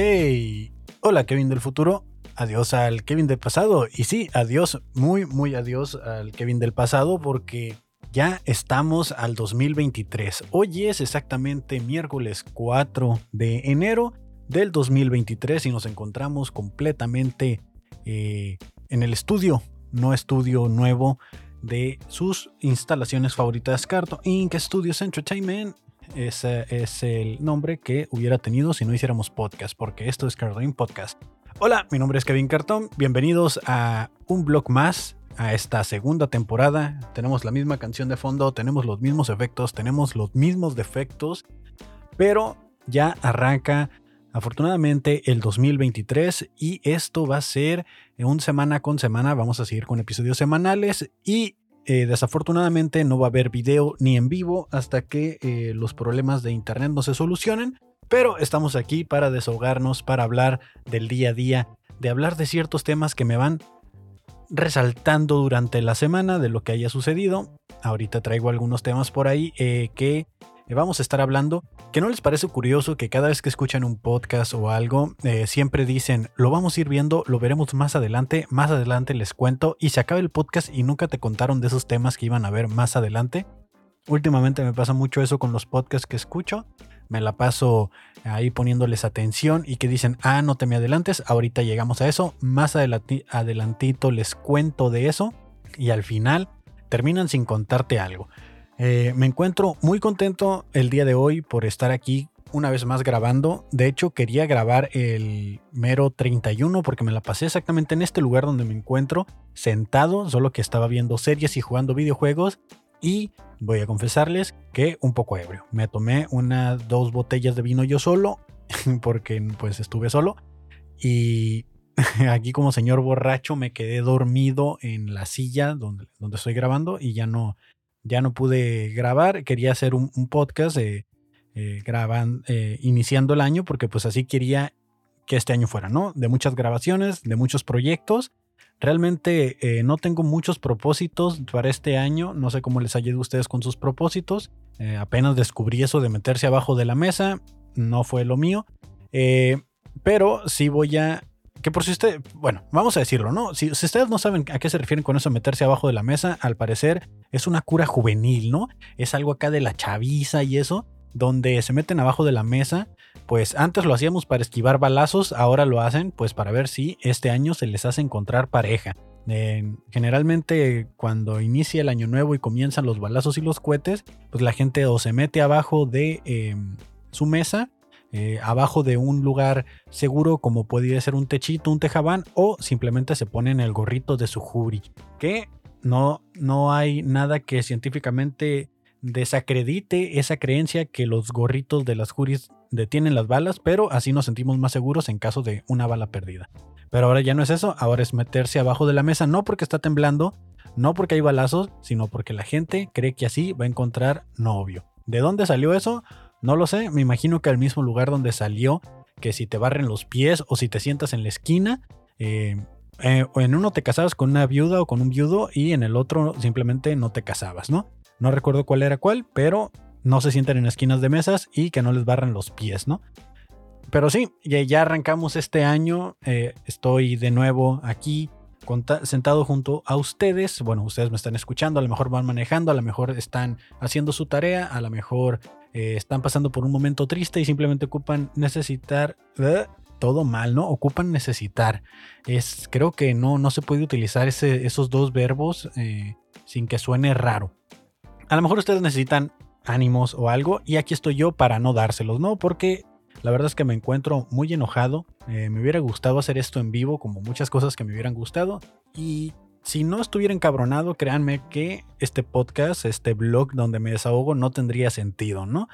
Hey, hola Kevin del futuro, adiós al Kevin del pasado. Y sí, adiós, muy, muy adiós al Kevin del pasado porque ya estamos al 2023. Hoy es exactamente miércoles 4 de enero del 2023 y nos encontramos completamente eh, en el estudio, no estudio nuevo de sus instalaciones favoritas, Carto Inc. Studios Entertainment. Ese es el nombre que hubiera tenido si no hiciéramos podcast, porque esto es Carto Inc. Podcast. Hola, mi nombre es Kevin Cartón. Bienvenidos a un blog más, a esta segunda temporada. Tenemos la misma canción de fondo, tenemos los mismos efectos, tenemos los mismos defectos, pero ya arranca afortunadamente el 2023 y esto va a ser un semana con semana, vamos a seguir con episodios semanales y eh, desafortunadamente no va a haber video ni en vivo hasta que eh, los problemas de internet no se solucionen, pero estamos aquí para desahogarnos, para hablar del día a día, de hablar de ciertos temas que me van resaltando durante la semana de lo que haya sucedido. Ahorita traigo algunos temas por ahí eh, que vamos a estar hablando. ¿Que no les parece curioso que cada vez que escuchan un podcast o algo, eh, siempre dicen, lo vamos a ir viendo, lo veremos más adelante, más adelante les cuento, y se acaba el podcast y nunca te contaron de esos temas que iban a ver más adelante? Últimamente me pasa mucho eso con los podcasts que escucho. Me la paso ahí poniéndoles atención y que dicen, ah, no te me adelantes, ahorita llegamos a eso, más adelantito les cuento de eso y al final terminan sin contarte algo. Eh, me encuentro muy contento el día de hoy por estar aquí una vez más grabando. De hecho, quería grabar el mero 31 porque me la pasé exactamente en este lugar donde me encuentro, sentado, solo que estaba viendo series y jugando videojuegos. Y voy a confesarles que un poco ebrio. Me tomé unas dos botellas de vino yo solo, porque pues estuve solo. Y aquí como señor borracho me quedé dormido en la silla donde, donde estoy grabando y ya no, ya no pude grabar, quería hacer un, podcast eh, eh, iniciando el año porque pues así quería que este año fuera, ¿no? De muchas grabaciones, de muchos proyectos. Realmente eh, no tengo muchos propósitos para este año, no sé cómo les ha a ustedes con sus propósitos. apenas descubrí eso de meterse abajo de la mesa, no fue lo mío. pero sí voy a que por si usted, bueno, vamos a decirlo, ¿no? Si, ustedes no saben a qué se refieren con eso, meterse abajo de la mesa, al parecer es una cura juvenil, ¿no? Es algo acá de la chaviza y eso, donde se meten abajo de la mesa. Pues antes lo hacíamos para esquivar balazos, ahora lo hacen pues para ver si este año se les hace encontrar pareja. generalmente cuando inicia el año nuevo y comienzan los balazos y los cohetes, pues la gente o se mete abajo de em, su mesa eh, abajo de un lugar seguro como podría ser un techito, un tejabán o simplemente se ponen el gorrito de su jury. Que no, no hay nada que científicamente desacredite esa creencia que los gorritos de las juris detienen las balas, pero así nos sentimos más seguros en caso de una bala perdida. Pero ahora ya no es eso, ahora es meterse abajo de la mesa, no porque está temblando, no porque hay balazos, sino porque la gente cree que así va a encontrar novio. ¿De dónde salió eso? No lo sé, me imagino que al mismo lugar donde salió, que si te barren los pies o si te sientas en la esquina, eh, eh, en uno te casabas con una viuda o con un viudo y en el otro simplemente no te casabas, ¿no? No recuerdo cuál era cuál, pero no se sientan en esquinas de mesas y que no les barran los pies, ¿no? Pero sí, ya, arrancamos este año, eh, estoy de nuevo aquí sentado junto a ustedes. Bueno, ustedes me están escuchando, a lo mejor van manejando, a lo mejor están haciendo su tarea, a lo mejor eh, están pasando por un momento triste y simplemente ocupan necesitar ¿eh? todo mal, ¿no? Ocupan necesitar. Es, creo que no, no se puede utilizar esos dos verbos eh, sin que suene raro. A lo mejor ustedes necesitan ánimos o algo y aquí estoy yo para no dárselos, ¿no? Porque la verdad es que me encuentro muy enojado. me hubiera gustado hacer esto en vivo, como muchas cosas que me hubieran gustado. Y si no estuviera encabronado, créanme que este podcast, este blog donde me desahogo, no tendría sentido, ¿no?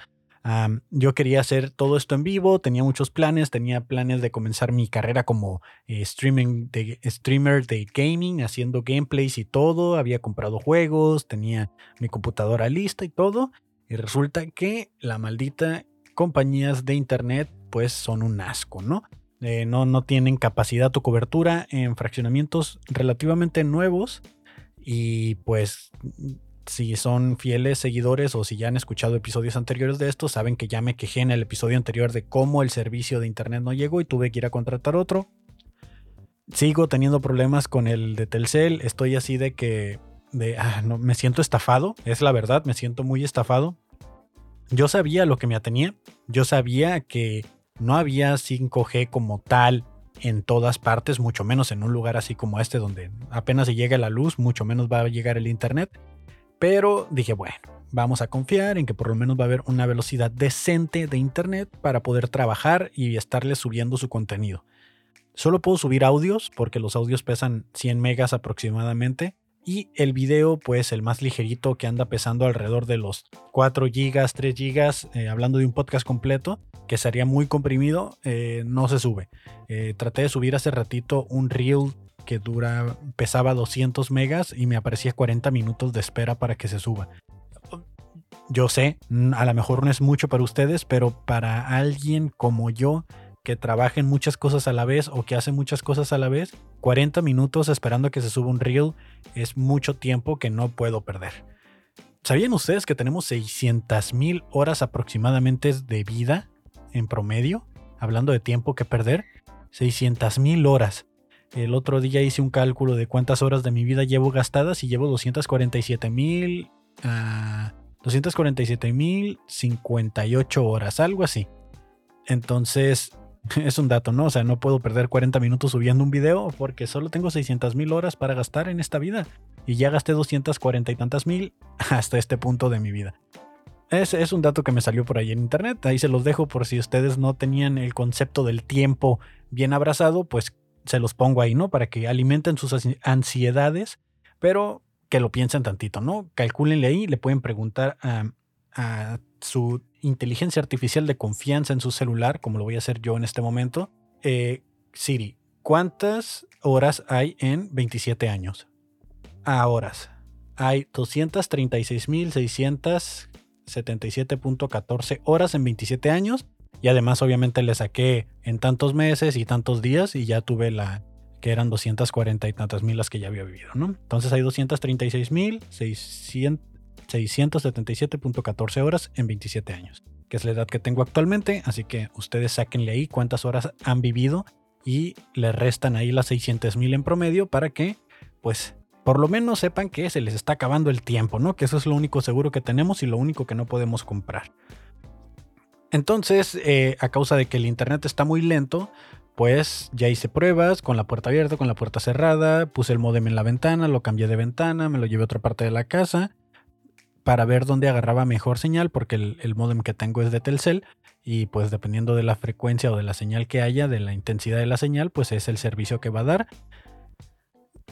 yo quería hacer todo esto en vivo, tenía muchos planes, tenía planes de comenzar mi carrera como eh, streaming de, streamer de gaming, haciendo gameplays y todo, había comprado juegos, tenía mi computadora lista y todo, y resulta que la maldita compañías de internet pues son un asco, ¿no? Eh, no, no tienen capacidad o cobertura en fraccionamientos relativamente nuevos y pues si son fieles seguidores o si ya han escuchado episodios anteriores de esto, saben que ya me quejé en el episodio anterior de cómo el servicio de internet no llegó y tuve que ir a contratar otro. Sigo teniendo problemas con el de Telcel. Estoy así de que de, ah, no, me siento estafado. Es la verdad, me siento muy estafado. Yo sabía lo que me atenía. Yo sabía que no había 5G como tal en todas partes, mucho menos en un lugar así como este donde apenas se llega la luz, mucho menos va a llegar el internet. Pero dije, bueno, vamos a confiar en que por lo menos va a haber una velocidad decente de internet para poder trabajar y estarle subiendo su contenido. Solo puedo subir audios porque los audios pesan 100 megas aproximadamente y el video, pues el más ligerito que anda pesando alrededor de los 4 GB, 3 GB, hablando de un podcast completo, que sería muy comprimido, eh, no se sube. Eh, traté de subir hace ratito un reel que dura, pesaba 200 megas y me aparecía 40 minutos de espera para que se suba. Yo sé, a lo mejor no es mucho para ustedes, pero para alguien como yo, que trabaja en muchas cosas a la vez o que hace muchas cosas a la vez, 40 minutos esperando que se suba un reel es mucho tiempo que no puedo perder. ¿Sabían ustedes que tenemos 600 mil horas aproximadamente de vida en promedio? Hablando de tiempo que perder, 600 mil horas. El otro día hice un cálculo de cuántas horas de mi vida llevo gastadas y llevo 247 mil... 247 mil 58 horas, algo así. Entonces, es un dato, ¿no? O sea, no puedo perder 40 minutos subiendo un video porque solo tengo 600 mil horas para gastar en esta vida. Y ya gasté 240 y tantas mil hasta este punto de mi vida. Es, es un dato que me salió por ahí en internet. Ahí se los dejo por si ustedes no tenían el concepto del tiempo bien abrazado, pues se los pongo ahí, ¿no? Para que alimenten sus ansiedades, pero que lo piensen tantito, ¿no? Calcúlenle ahí, le pueden preguntar a, a su inteligencia artificial de confianza en su celular, como lo voy a hacer yo en este momento, eh, Siri, ¿cuántas horas hay en 27 años? A horas. Hay 236.677.14 horas en 27 años. Y además, obviamente, le saqué en tantos meses y tantos días y ya tuve la que eran 240 y tantas mil las que ya había vivido, ¿no? Entonces hay 236.600 677.14 horas en 27 años, que es la edad que tengo actualmente, así que ustedes sáquenle ahí cuántas horas han vivido y le restan ahí las 600.000 en promedio para que, pues, por lo menos sepan que se les está acabando el tiempo, ¿no? Que eso es lo único seguro que tenemos y lo único que no podemos comprar. Entonces, eh, a causa de que el internet está muy lento, pues ya hice pruebas con la puerta abierta, con la puerta cerrada, puse el modem en la ventana, lo cambié de ventana, me lo llevé a otra parte de la casa para ver dónde agarraba mejor señal, porque el, modem que tengo es de Telcel y pues dependiendo de la frecuencia o de la señal que haya, de la intensidad de la señal, pues es el servicio que va a dar.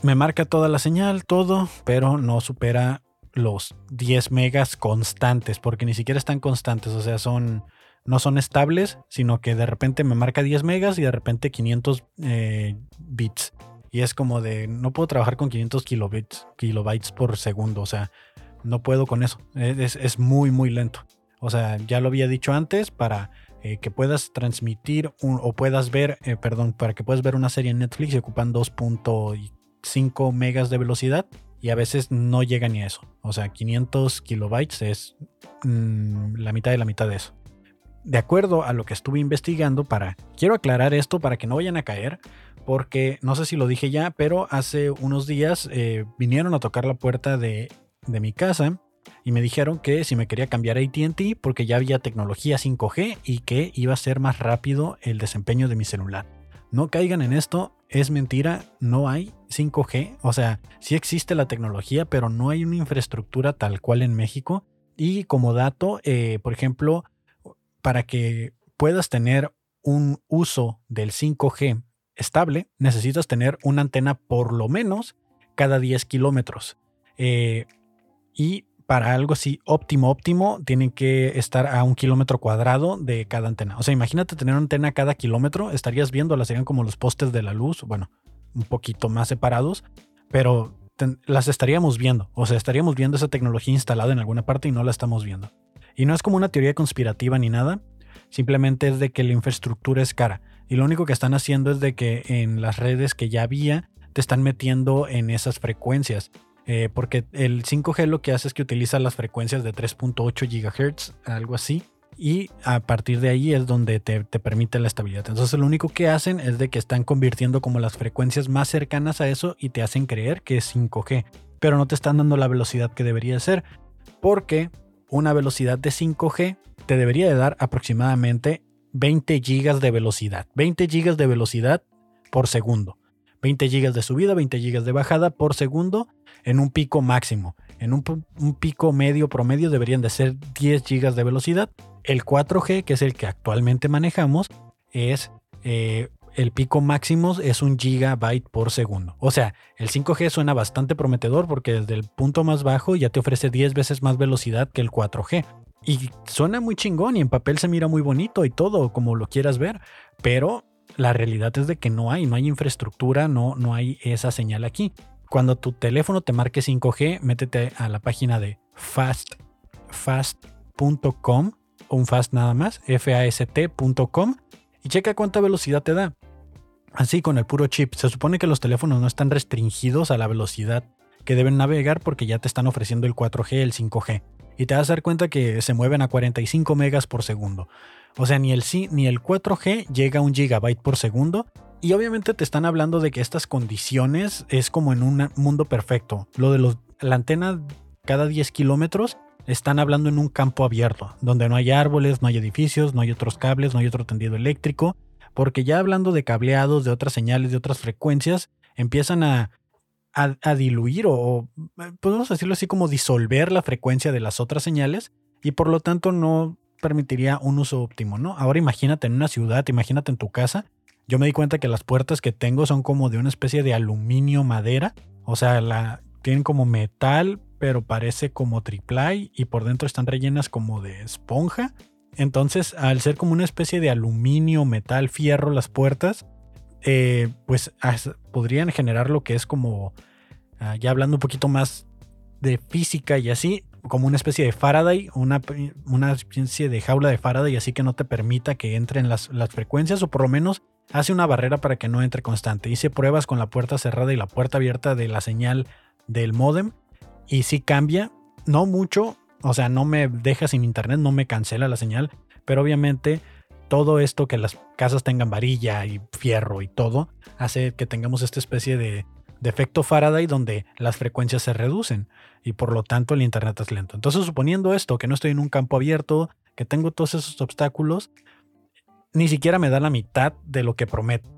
Me marca toda la señal, todo, pero no supera los 10 megas constantes, porque ni siquiera están constantes, o sea, son no son estables, sino que de repente me marca 10 megas y de repente 500 eh, bits. Y es como de, no puedo trabajar con 500 kilobits, kilobytes por segundo, o sea, no puedo con eso. Es, muy, muy lento. O sea, ya lo había dicho antes, para eh, que puedas transmitir o puedas ver, eh, perdón, para que puedas ver una serie en Netflix y ocupan 2.5 megas de velocidad y a veces no llega ni a eso. O sea, 500 kilobytes es mm, la mitad de la mitad de eso. De acuerdo a lo que estuve investigando para... Quiero aclarar esto para que no vayan a caer, porque no sé si lo dije ya, pero hace unos días eh, vinieron a tocar la puerta de de mi casa y me dijeron que si me quería cambiar a ATT porque ya había tecnología 5G y que iba a ser más rápido el desempeño de mi celular. No caigan en esto, es mentira, no hay 5G, o sea, sí existe la tecnología, pero no hay una infraestructura tal cual en México. Y como dato, eh, por ejemplo, para que puedas tener un uso del 5G estable, necesitas tener una antena por lo menos cada 10 kilómetros. Eh, y para algo así óptimo, óptimo, tienen que estar a un kilómetro cuadrado de cada antena. O sea, imagínate tener una antena cada kilómetro, estarías viendo, las serían como los postes de la luz, bueno, un poquito más separados, pero las estaríamos viendo. O sea, estaríamos viendo esa tecnología instalada en alguna parte y no la estamos viendo. Y no es como una teoría conspirativa ni nada, simplemente es de que la infraestructura es cara. Y lo único que están haciendo es de que en las redes que ya había, te están metiendo en esas frecuencias. Eh, porque el 5G lo que hace es que utiliza las frecuencias de 3.8 GHz, algo así, y a partir de ahí es donde te, te, permite la estabilidad. Entonces lo único que hacen es de que están convirtiendo como las frecuencias más cercanas a eso y te hacen creer que es 5G, pero no te están dando la velocidad que debería ser, porque una velocidad de 5G te debería de dar aproximadamente 20 GB de velocidad. 20 GB de velocidad por segundo. 20 GB de subida, 20 GB de bajada por segundo en un pico máximo. En un, pico medio promedio deberían de ser 10 GB de velocidad. El 4G, que es el que actualmente manejamos, es eh, el pico máximo es un gigabyte por segundo. O sea, el 5G suena bastante prometedor porque desde el punto más bajo ya te ofrece 10 veces más velocidad que el 4G. Y suena muy chingón y en papel se mira muy bonito y todo, como lo quieras ver. Pero la realidad es de que no hay, no hay infraestructura, no, no hay esa señal aquí. Cuando tu teléfono te marque 5G, métete a la página de fast, fast.com, un fast nada más, fast.com, y checa cuánta velocidad te da. Así con el puro chip. Se supone que los teléfonos no están restringidos a la velocidad que deben navegar porque ya te están ofreciendo el 4G, el 5G. Y te vas a dar cuenta que se mueven a 45 megas por segundo. O sea, ni el, ni el 4G llega a un gigabyte por segundo. Y obviamente te están hablando de que estas condiciones es como en un mundo perfecto. Lo de los, la antena cada 10 kilómetros están hablando en un campo abierto, donde no hay árboles, no hay edificios, no hay otros cables, no hay otro tendido eléctrico. Porque ya hablando de cableados, de otras señales, de otras frecuencias, empiezan a, a, diluir o, o, podemos decirlo así como disolver la frecuencia de las otras señales y por lo tanto no permitiría un uso óptimo, ¿no? Ahora imagínate en una ciudad, imagínate en tu casa. Yo me di cuenta que las puertas que tengo son como de una especie de aluminio madera. O sea, la, tienen como metal, pero parece como triplay y por dentro están rellenas como de esponja. Entonces, al ser como una especie de aluminio, metal, fierro las puertas, eh, pues podrían generar lo que es como, ah, ya hablando un poquito más de física y así, como una especie de Faraday, una, una especie de jaula de Faraday, así que no te permita que entren las, las frecuencias o por lo menos hace una barrera para que no entre constante. Hice pruebas con la puerta cerrada y la puerta abierta de la señal del modem y sí cambia, no mucho, o sea, no me deja sin internet, no me cancela la señal, pero obviamente todo esto que las casas tengan varilla y fierro y todo hace que tengamos esta especie de, de efecto Faraday donde las frecuencias se reducen y por lo tanto el Internet es lento. Entonces, suponiendo esto, que no estoy en un campo abierto, que tengo todos esos obstáculos, ni siquiera me da la mitad de lo que prometo.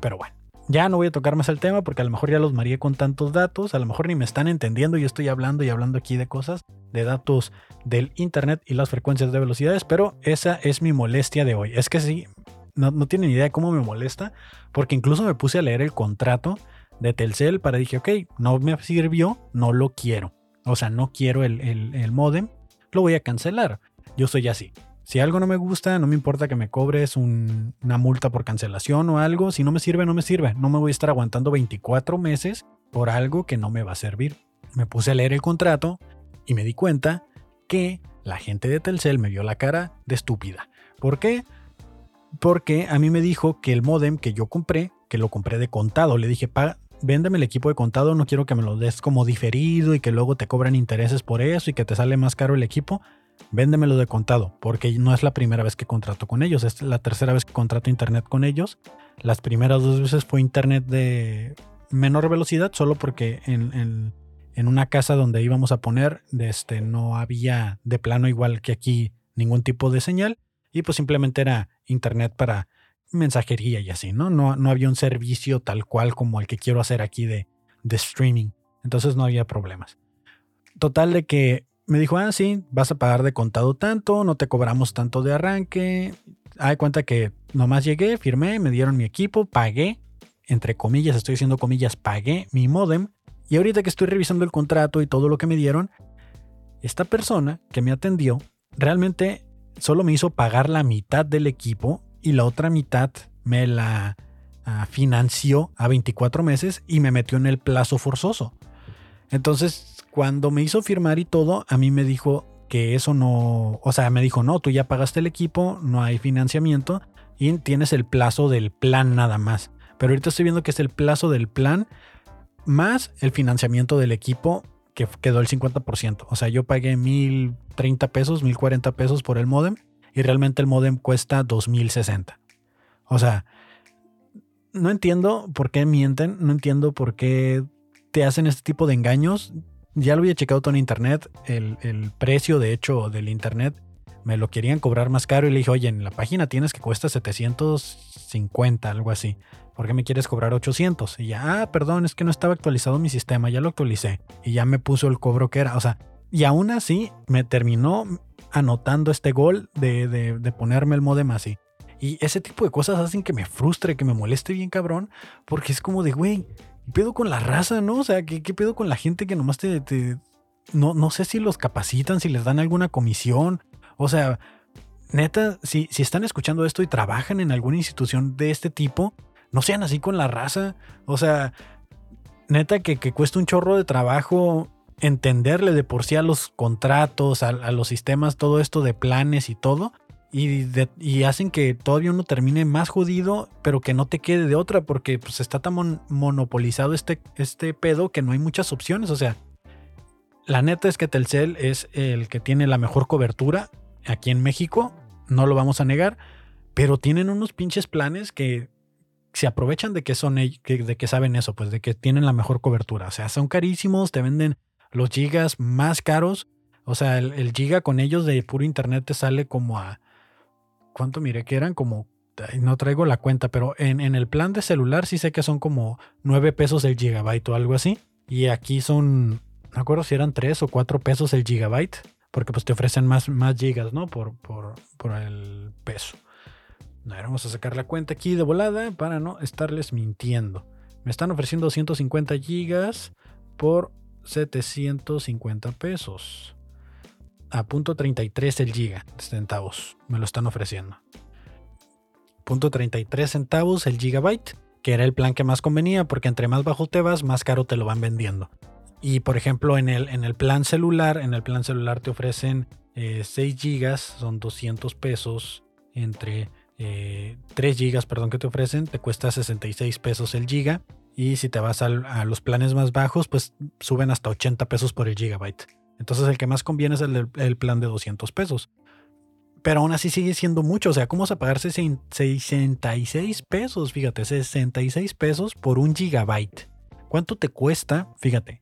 Pero bueno, ya no voy a tocar más el tema porque a lo mejor ya los mareé con tantos datos, a lo mejor ni me están entendiendo, yo estoy hablando y hablando aquí de cosas, de datos del Internet y las frecuencias de velocidades, pero esa es mi molestia de hoy. Es que sí, no, tienen idea de cómo me molesta, porque incluso me puse a leer el contrato de Telcel para dije, ok, no me sirvió, no lo quiero. O sea, no quiero el, el, modem, lo voy a cancelar. Yo soy así. Si algo no me gusta, no me importa que me cobres una multa por cancelación o algo. Si no me sirve, no me sirve. No me voy a estar aguantando 24 meses por algo que no me va a servir. Me puse a leer el contrato y me di cuenta que la gente de Telcel me vio la cara de estúpida. ¿Por qué? Porque a mí me dijo que el modem que yo compré, que lo compré de contado, le dije, véndeme el equipo de contado, no quiero que me lo des como diferido y que luego te cobran intereses por eso y que te sale más caro el equipo. Véndemelo de contado, porque no es la primera vez que contrato con ellos, es la tercera vez que contrato internet con ellos. Las primeras dos veces fue internet de menor velocidad, solo porque en, en, una casa donde íbamos a poner, este, no había de plano igual que aquí ningún tipo de señal, y pues simplemente era internet para mensajería y así, ¿no? ¿no? No había un servicio tal cual como el que quiero hacer aquí de, de streaming. Entonces no había problemas. Total de que me dijo, ah, sí, vas a pagar de contado tanto, no te cobramos tanto de arranque. Hay cuenta que nomás llegué, firmé, me dieron mi equipo, pagué, entre comillas, estoy diciendo comillas, pagué mi modem. Y ahorita que estoy revisando el contrato y todo lo que me dieron, esta persona que me atendió realmente solo me hizo pagar la mitad del equipo y la otra mitad me la ah, financió a 24 meses y me metió en el plazo forzoso. Entonces, cuando me hizo firmar y todo, a mí me dijo que eso no, o sea, me dijo, no, tú ya pagaste el equipo, no hay financiamiento y tienes el plazo del plan nada más. Pero ahorita estoy viendo que es el plazo del plan más el financiamiento del equipo que quedó el 50%. O sea, yo pagué 1030 pesos, 1040 pesos por el modem y realmente el modem cuesta 2060. O sea, no entiendo por qué mienten, no entiendo por qué te hacen este tipo de engaños. Ya lo había checado todo en internet, el, el precio de hecho del internet me lo querían cobrar más caro y le dije, oye, en la página tienes que cuesta 750, algo así. ¿Por qué me quieres cobrar 800? Y ya, ah, perdón, es que no estaba actualizado mi sistema, ya lo actualicé. Y ya me puso el cobro que era. O sea, y aún así me terminó anotando este gol de, de, ponerme el modem así. Y ese tipo de cosas hacen que me frustre, que me moleste bien cabrón, porque es como de, güey, ¿qué pedo con la raza, no? O sea, ¿qué, qué pedo con la gente que nomás te, te, no, no sé si los capacitan, si les dan alguna comisión o sea, neta, si, si están escuchando esto y trabajan en alguna institución de este tipo, no sean así con la raza. O sea, neta que, que cuesta un chorro de trabajo entenderle de por sí a los contratos, a, los sistemas, todo esto de planes y todo. Y, hacen que todavía uno termine más jodido, pero que no te quede de otra, porque pues está tan monopolizado este, este pedo que no hay muchas opciones. O sea, la neta es que Telcel es el que tiene la mejor cobertura aquí en México, no lo vamos a negar, pero tienen unos pinches planes que se aprovechan de que son de que saben eso, pues de que tienen la mejor cobertura. O sea, son carísimos, te venden los gigas más caros. O sea, el, giga con ellos de puro internet te sale como a. ¿Cuánto miré que eran? Como. No traigo la cuenta, pero en, en el plan de celular sí sé que son como 9 pesos el gigabyte o algo así. Y aquí son. No acuerdo si eran 3 o 4 pesos el gigabyte porque pues te ofrecen más, más gigas, ¿no? Por, por, el peso. A ver, vamos a sacar la cuenta aquí de volada para no estarles mintiendo. Me están ofreciendo 250 gigas por 750 pesos. A punto 33 el giga centavos. Me lo están ofreciendo. Punto 33 centavos el gigabyte, que era el plan que más convenía, porque entre más bajo te vas, más caro te lo van vendiendo. Y por ejemplo, en el, en el plan celular, en el plan celular te ofrecen 6 eh, gigas, son 200 pesos entre 3 eh, gigas, perdón, que te ofrecen, te cuesta 66 pesos el giga. Y si te vas a los planes más bajos, pues suben hasta 80 pesos por el gigabyte. Entonces el que más conviene es el, el plan de 200 pesos. Pero aún así sigue siendo mucho. O sea, ¿cómo vas a pagar 66 pesos? Fíjate, 66 pesos por un gigabyte. ¿Cuánto te cuesta? Fíjate,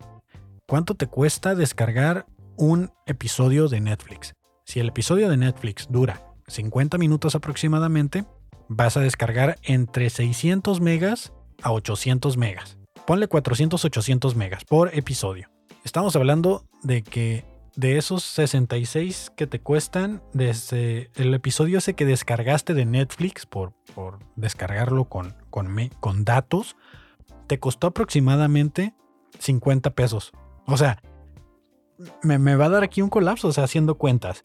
¿Cuánto te cuesta descargar un episodio de Netflix? Si el episodio de Netflix dura 50 minutos aproximadamente, vas a descargar entre 600 megas a 800 megas. Ponle 400, 800 megas por episodio. Estamos hablando de que de esos 66 que te cuestan, desde el episodio ese que descargaste de Netflix por, por descargarlo con, con, con datos, te costó aproximadamente 50 pesos o sea, me, va a dar aquí un colapso, o sea, haciendo cuentas.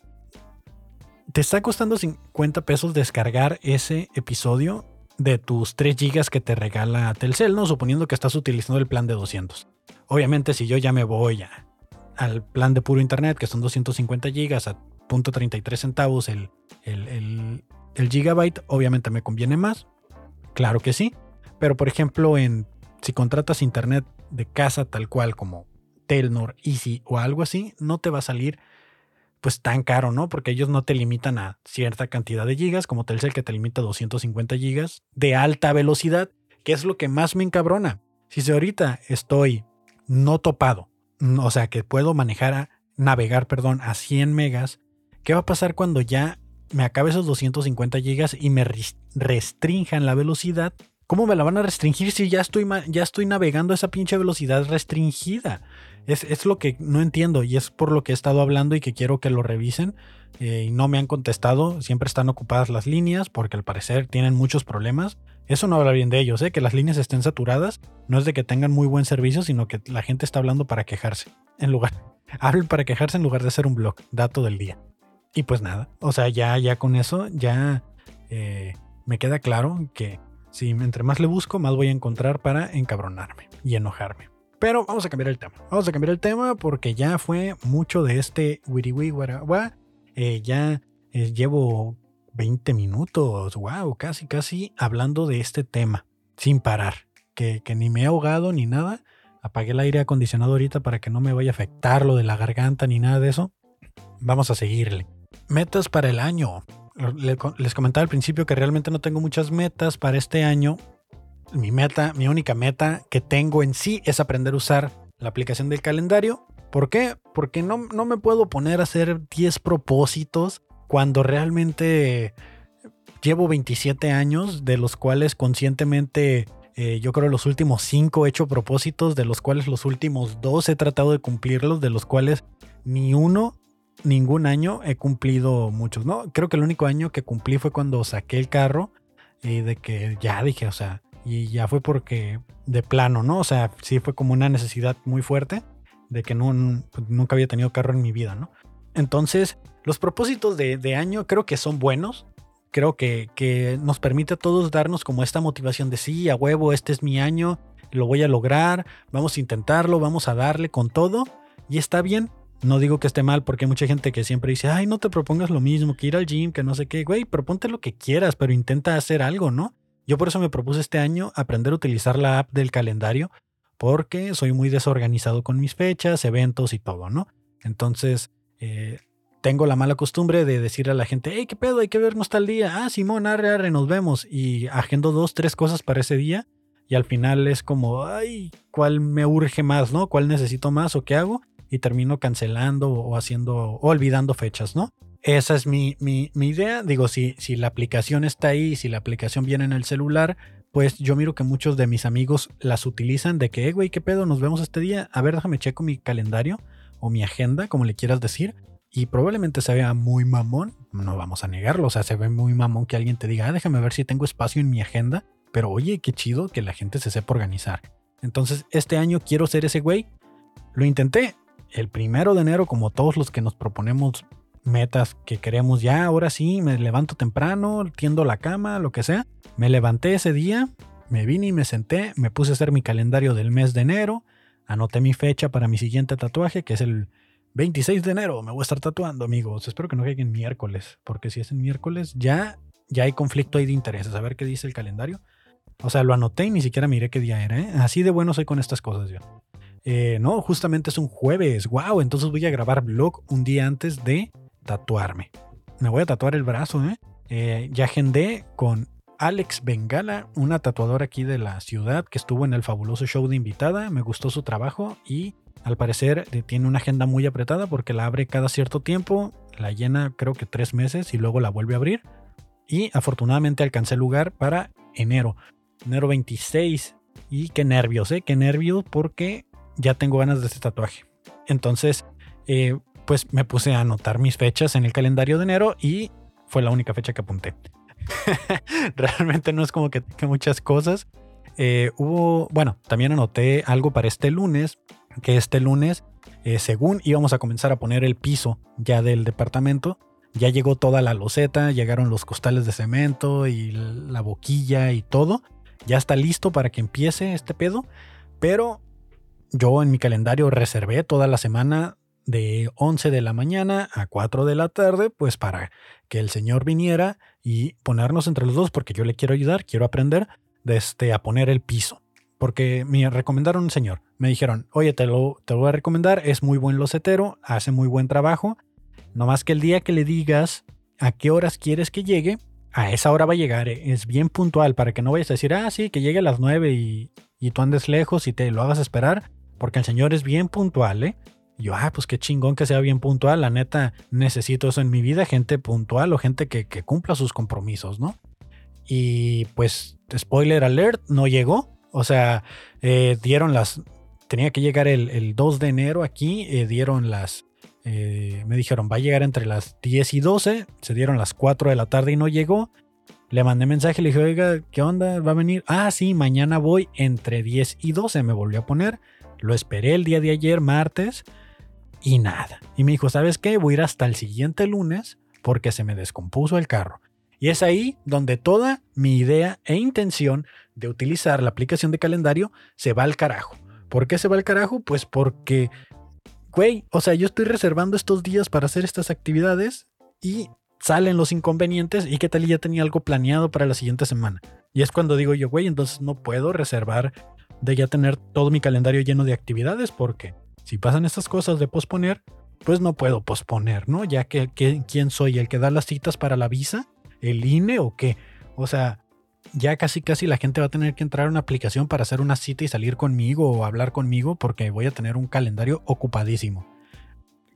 Te está costando 50 pesos descargar ese episodio de tus 3 gigas que te regala Telcel, ¿no? Suponiendo que estás utilizando el plan de 200. Obviamente, si yo ya me voy al plan de puro internet, que son 250 gigas a .33 centavos el, el, el gigabyte, obviamente me conviene más. Claro que sí. Pero por ejemplo, en, si contratas internet de casa tal cual como Telnor, Easy o algo así, no te va a salir pues tan caro, ¿no? Porque ellos no te limitan a cierta cantidad de gigas, como Telcel que te limita a 250 gigas de alta velocidad, que es lo que más me encabrona. Si ahorita estoy no topado, o sea, que puedo manejar a navegar, perdón, a 100 megas, ¿qué va a pasar cuando ya me acabe esos 250 gigas y me restrinjan la velocidad? ¿Cómo me la van a restringir si ya estoy, ya estoy navegando a esa pinche velocidad restringida? Es, lo que no entiendo y es por lo que he estado hablando y que quiero que lo revisen. Eh, y no me han contestado, siempre están ocupadas las líneas porque al parecer tienen muchos problemas. Eso no habla bien de ellos, ¿eh? que las líneas estén saturadas. No es de que tengan muy buen servicio, sino que la gente está hablando para quejarse. En lugar, hablen para quejarse en lugar de hacer un blog, dato del día. Y pues nada, o sea, ya, ya con eso, ya eh, me queda claro que si entre más le busco, más voy a encontrar para encabronarme y enojarme. Pero vamos a cambiar el tema. Vamos a cambiar el tema porque ya fue mucho de este wiri eh, ya eh, llevo 20 minutos, wow, casi, casi hablando de este tema, sin parar. Que, que, ni me he ahogado ni nada. Apagué el aire acondicionado ahorita para que no me vaya a afectar lo de la garganta ni nada de eso. Vamos a seguirle. Metas para el año. Les comentaba al principio que realmente no tengo muchas metas para este año. Mi meta, mi única meta que tengo en sí es aprender a usar la aplicación del calendario. ¿Por qué? Porque no, no me puedo poner a hacer 10 propósitos cuando realmente llevo 27 años, de los cuales conscientemente eh, yo creo los últimos 5 he hecho propósitos, de los cuales los últimos 2 he tratado de cumplirlos, de los cuales ni uno, ningún año he cumplido muchos, ¿no? Creo que el único año que cumplí fue cuando saqué el carro y de que ya dije, o sea, y ya fue porque de plano, ¿no? O sea, sí fue como una necesidad muy fuerte de que no, pues, nunca había tenido carro en mi vida, ¿no? Entonces, los propósitos de, de año creo que son buenos, creo que, que, nos permite a todos darnos como esta motivación de sí, a huevo, este es mi año, lo voy a lograr, vamos a intentarlo, vamos a darle con todo y está bien. No digo que esté mal porque hay mucha gente que siempre dice, ay, no te propongas lo mismo, que ir al gym, que no sé qué, güey, proponte lo que quieras, pero intenta hacer algo, ¿no? Yo por eso me propuse este año aprender a utilizar la app del calendario porque soy muy desorganizado con mis fechas, eventos y todo, ¿no? Entonces, eh, tengo la mala costumbre de decirle a la gente, hey, ¿qué pedo? Hay que vernos tal día. Ah, Simón, arre, arre, nos vemos. Y agendo dos, tres cosas para ese día. Y al final es como, ay, ¿cuál me urge más, no? ¿Cuál necesito más o qué hago? Y termino cancelando o haciendo, o olvidando fechas, ¿no? Esa es mi, mi, idea. Digo, si, si la aplicación está ahí, si la aplicación viene en el celular, pues yo miro que muchos de mis amigos las utilizan de que, hey, güey, ¿qué pedo? Nos vemos este día. A ver, déjame checo mi calendario o mi agenda, como le quieras decir y probablemente se vea muy mamón, no vamos a negarlo, o sea, se ve muy mamón que alguien te diga, ah, déjame ver si tengo espacio en mi agenda, pero oye, qué chido que la gente se sepa organizar. Entonces, este año quiero ser ese güey. Lo intenté el primero de enero, como todos los que nos proponemos metas que queremos ya, ahora sí, me levanto temprano, tiendo la cama, lo que sea. Me levanté ese día, me vine y me senté, me puse a hacer mi calendario del mes de enero, anoté mi fecha para mi siguiente tatuaje, que es el 26 de enero me voy a estar tatuando, amigos. Espero que no caiga en miércoles, porque si es en miércoles ya, ya hay conflicto ahí de intereses. A ver qué dice el calendario. O sea, lo anoté y ni siquiera miré qué día era. ¿eh? Así de bueno soy con estas cosas yo. Eh, no, justamente es un jueves. Wow, entonces voy a grabar vlog un día antes de tatuarme. Me voy a tatuar el brazo, ¿eh? eh ya agendé con Alex Bengala, una tatuadora aquí de la ciudad que estuvo en el fabuloso show de invitada. Me gustó su trabajo y al parecer eh, tiene una agenda muy apretada porque la abre cada cierto tiempo, la llena creo que tres meses y luego la vuelve a abrir. Y afortunadamente alcancé lugar para enero, enero 26. Y qué nervios, ¿eh? Qué nervios porque ya tengo ganas de este tatuaje. Entonces, eh, pues me puse a anotar mis fechas en el calendario de enero y fue la única fecha que apunté. Realmente no es como que, muchas cosas. Eh, hubo, bueno, también anoté algo para este lunes, que este lunes, eh, según íbamos a comenzar a poner el piso ya del departamento, ya llegó toda la loseta, llegaron los costales de cemento y la boquilla y todo. Ya está listo para que empiece este pedo, pero yo en mi calendario reservé toda la semana de 11 de la mañana a 4 de la tarde, pues para que el señor viniera y ponernos entre los dos, porque yo le quiero ayudar, quiero aprender de este, a poner el piso porque me recomendaron un señor. Me dijeron, oye, te lo, te voy a recomendar, es muy buen locetero, hace muy buen trabajo. No más que el día que le digas a qué horas quieres que llegue, a esa hora va a llegar. Eh, es bien puntual para que no vayas a decir, ah, sí, que llegue a las 9 y, y tú andes lejos y te lo hagas esperar, porque el señor es bien puntual, ¿eh? Y yo, ah, pues qué chingón que sea bien puntual. La neta, necesito eso en mi vida, gente puntual o gente que, cumpla sus compromisos, ¿no? Y pues, spoiler alert, no llegó. O sea, eh, dieron las... Tenía que llegar el, 2 de enero aquí, eh, dieron las... Eh, me dijeron, va a llegar entre las 10 y 12, se dieron las 4 de la tarde y no llegó. Le mandé mensaje, le dije, oiga, ¿qué onda? ¿Va a venir? Ah, sí, mañana voy entre 10 y 12, me volvió a poner. Lo esperé el día de ayer, martes, y nada. Y me dijo, ¿sabes qué? Voy a ir hasta el siguiente lunes porque se me descompuso el carro. Y es ahí donde toda mi idea e intención de utilizar la aplicación de calendario se va al carajo. ¿Por qué se va al carajo? Pues porque, güey, o sea, yo estoy reservando estos días para hacer estas actividades y salen los inconvenientes y qué tal ya tenía algo planeado para la siguiente semana. Y es cuando digo yo, güey, entonces no puedo reservar de ya tener todo mi calendario lleno de actividades, porque si pasan estas cosas de posponer, pues no puedo posponer, ¿no? Ya que, ¿quién soy? ¿El que da las citas para la visa? ¿El INE o qué? O sea, ya casi casi la gente va a tener que entrar a una aplicación para hacer una cita y salir conmigo o hablar conmigo porque voy a tener un calendario ocupadísimo.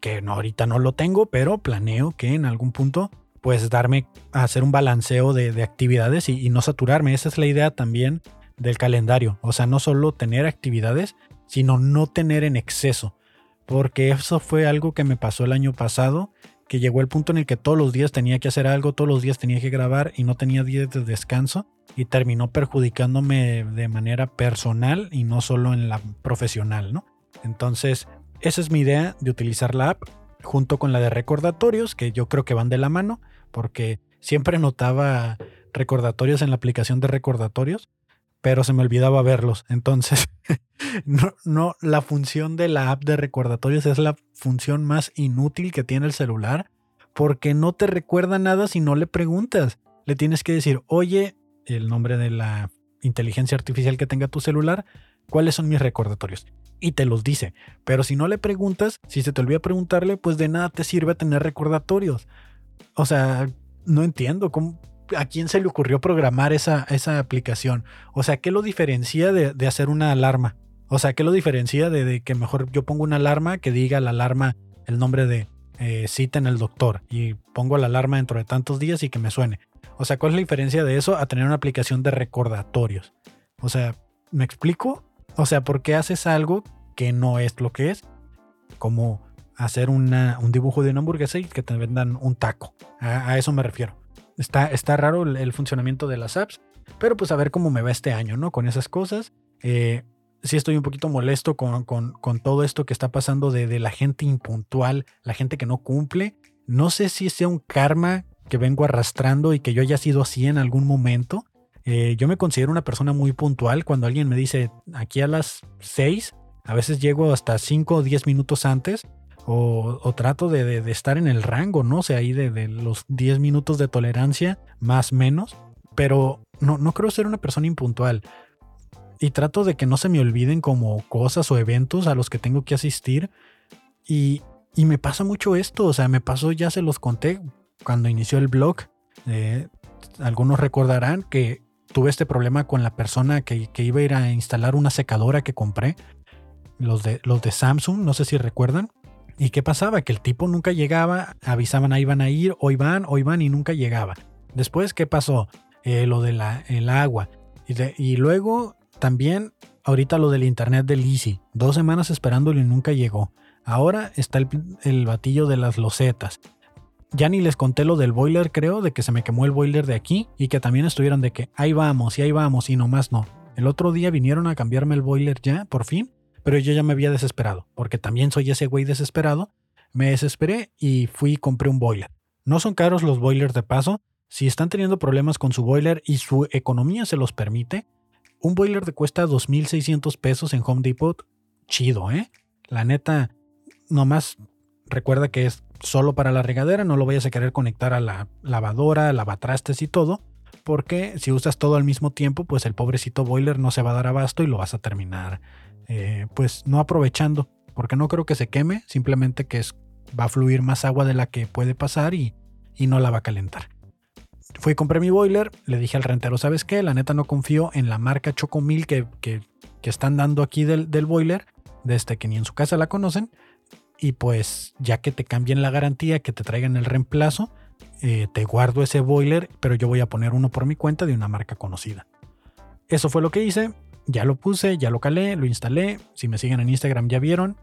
Que no, ahorita no lo tengo, pero planeo que en algún punto pues darme a hacer un balanceo de, actividades y, no saturarme. Esa es la idea también del calendario. O sea, no solo tener actividades, sino no tener en exceso. Porque eso fue algo que me pasó el año pasado, que llegó el punto en el que todos los días tenía que hacer algo, todos los días tenía que grabar y no tenía días de descanso y terminó perjudicándome de manera personal y no solo en la profesional, ¿no? Entonces, esa es mi idea de utilizar la app junto con la de recordatorios, que yo creo que van de la mano porque siempre notaba recordatorios en la aplicación de recordatorios, pero se me olvidaba verlos. Entonces, no, no, la función de la app de recordatorios es la función más inútil que tiene el celular, porque no te recuerda nada si no le preguntas. Le tienes que decir, oye, el nombre de la inteligencia artificial que tenga tu celular, cuáles son mis recordatorios. Y te los dice. Pero si no le preguntas, si se te olvida preguntarle, pues de nada te sirve tener recordatorios. O sea, no entiendo cómo, a quién se le ocurrió programar esa, esa aplicación. O sea, ¿qué lo diferencia de, hacer una alarma? O sea, ¿qué lo diferencia de, que mejor yo pongo una alarma que diga la alarma el nombre de eh, cita en el doctor y pongo la alarma dentro de tantos días y que me suene? O sea, ¿cuál es la diferencia de eso a tener una aplicación de recordatorios? O sea, ¿me explico? O sea, ¿por qué haces algo que no es lo que es? Como hacer un dibujo de una hamburguesa y que te vendan un taco. A, eso me refiero. Está, está raro el, funcionamiento de las apps, pero pues a ver cómo me va este año, ¿no? Con esas cosas. Eh, sí estoy un poquito molesto con, con, con todo esto que está pasando de, de, la gente impuntual, la gente que no cumple. No sé si sea un karma que vengo arrastrando y que yo haya sido así en algún momento. Eh, yo me considero una persona muy puntual. Cuando alguien me dice aquí a las 6, a veces llego hasta 5 o 10 minutos antes o, trato de, estar en el rango, ¿no? O sea, ahí de, los 10 minutos de tolerancia, más menos, pero no, no creo ser una persona impuntual. Y trato de que no se me olviden como cosas o eventos a los que tengo que asistir. Y, me pasa mucho esto, o sea, me pasó, ya se los conté cuando inició el blog. Eh, algunos recordarán que tuve este problema con la persona que, que, iba a ir a instalar una secadora que compré. Los de, los de Samsung, no sé si recuerdan. ¿Y qué pasaba? Que el tipo nunca llegaba, avisaban ahí van a ir, hoy van, hoy van y nunca llegaba. Después, ¿qué pasó? Eh, lo del el agua. Y, y, luego también, ahorita lo del internet del Easy. Dos semanas esperándolo y nunca llegó. Ahora está el, el batillo de las losetas. Ya ni les conté lo del boiler, creo, de que se me quemó el boiler de aquí y que también estuvieron de que ahí vamos y ahí vamos y nomás no. El otro día vinieron a cambiarme el boiler ya, por fin, pero yo ya me había desesperado, porque también soy ese güey desesperado. Me desesperé y fui y compré un boiler. No son caros los boilers de paso. Si están teniendo problemas con su boiler y su economía se los permite, un boiler de cuesta 2.600 pesos en Home Depot, chido, ¿eh? La neta, nomás recuerda que es solo para la regadera, no lo vayas a querer conectar a la lavadora, lavatrastes y todo, porque si usas todo al mismo tiempo, pues el pobrecito boiler no se va a dar abasto y lo vas a terminar eh, pues no aprovechando, porque no creo que se queme, simplemente que es, va a fluir más agua de la que puede pasar y, no la va a calentar. Fui y compré mi boiler, le dije al rentero, ¿sabes qué? La neta no confío en la marca Chocomil que, que, que están dando aquí del, del boiler, desde que ni en su casa la conocen, y pues ya que te cambien la garantía, que te traigan el reemplazo, eh, te guardo ese boiler, pero yo voy a poner uno por mi cuenta de una marca conocida. Eso fue lo que hice ya lo puse, ya lo calé, lo instalé. Si me siguen en Instagram ya vieron.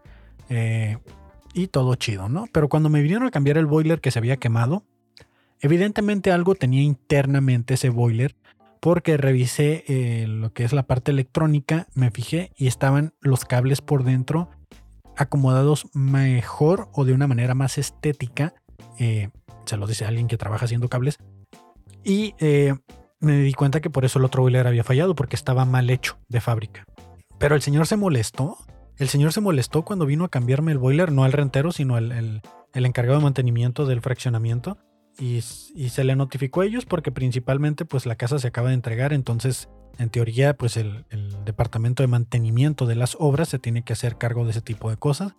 Eh, y todo chido, ¿no? Pero cuando me vinieron a cambiar el boiler que se había quemado, evidentemente algo tenía internamente ese boiler porque revisé eh, lo que es la parte electrónica, me fijé y estaban los cables por dentro acomodados mejor o de una manera más estética. Eh, se lo dice alguien que trabaja haciendo cables. Y me di cuenta que por eso el otro boiler había fallado, porque estaba mal hecho de fábrica. Pero el señor se molestó. El señor se molestó cuando vino a cambiarme el boiler, no al rentero, sino el, encargado de mantenimiento del fraccionamiento. Y, se le notificó a ellos porque principalmente pues la casa se acaba de entregar, entonces En teoría, pues el, departamento de mantenimiento de las obras se tiene que hacer cargo de ese tipo de cosas.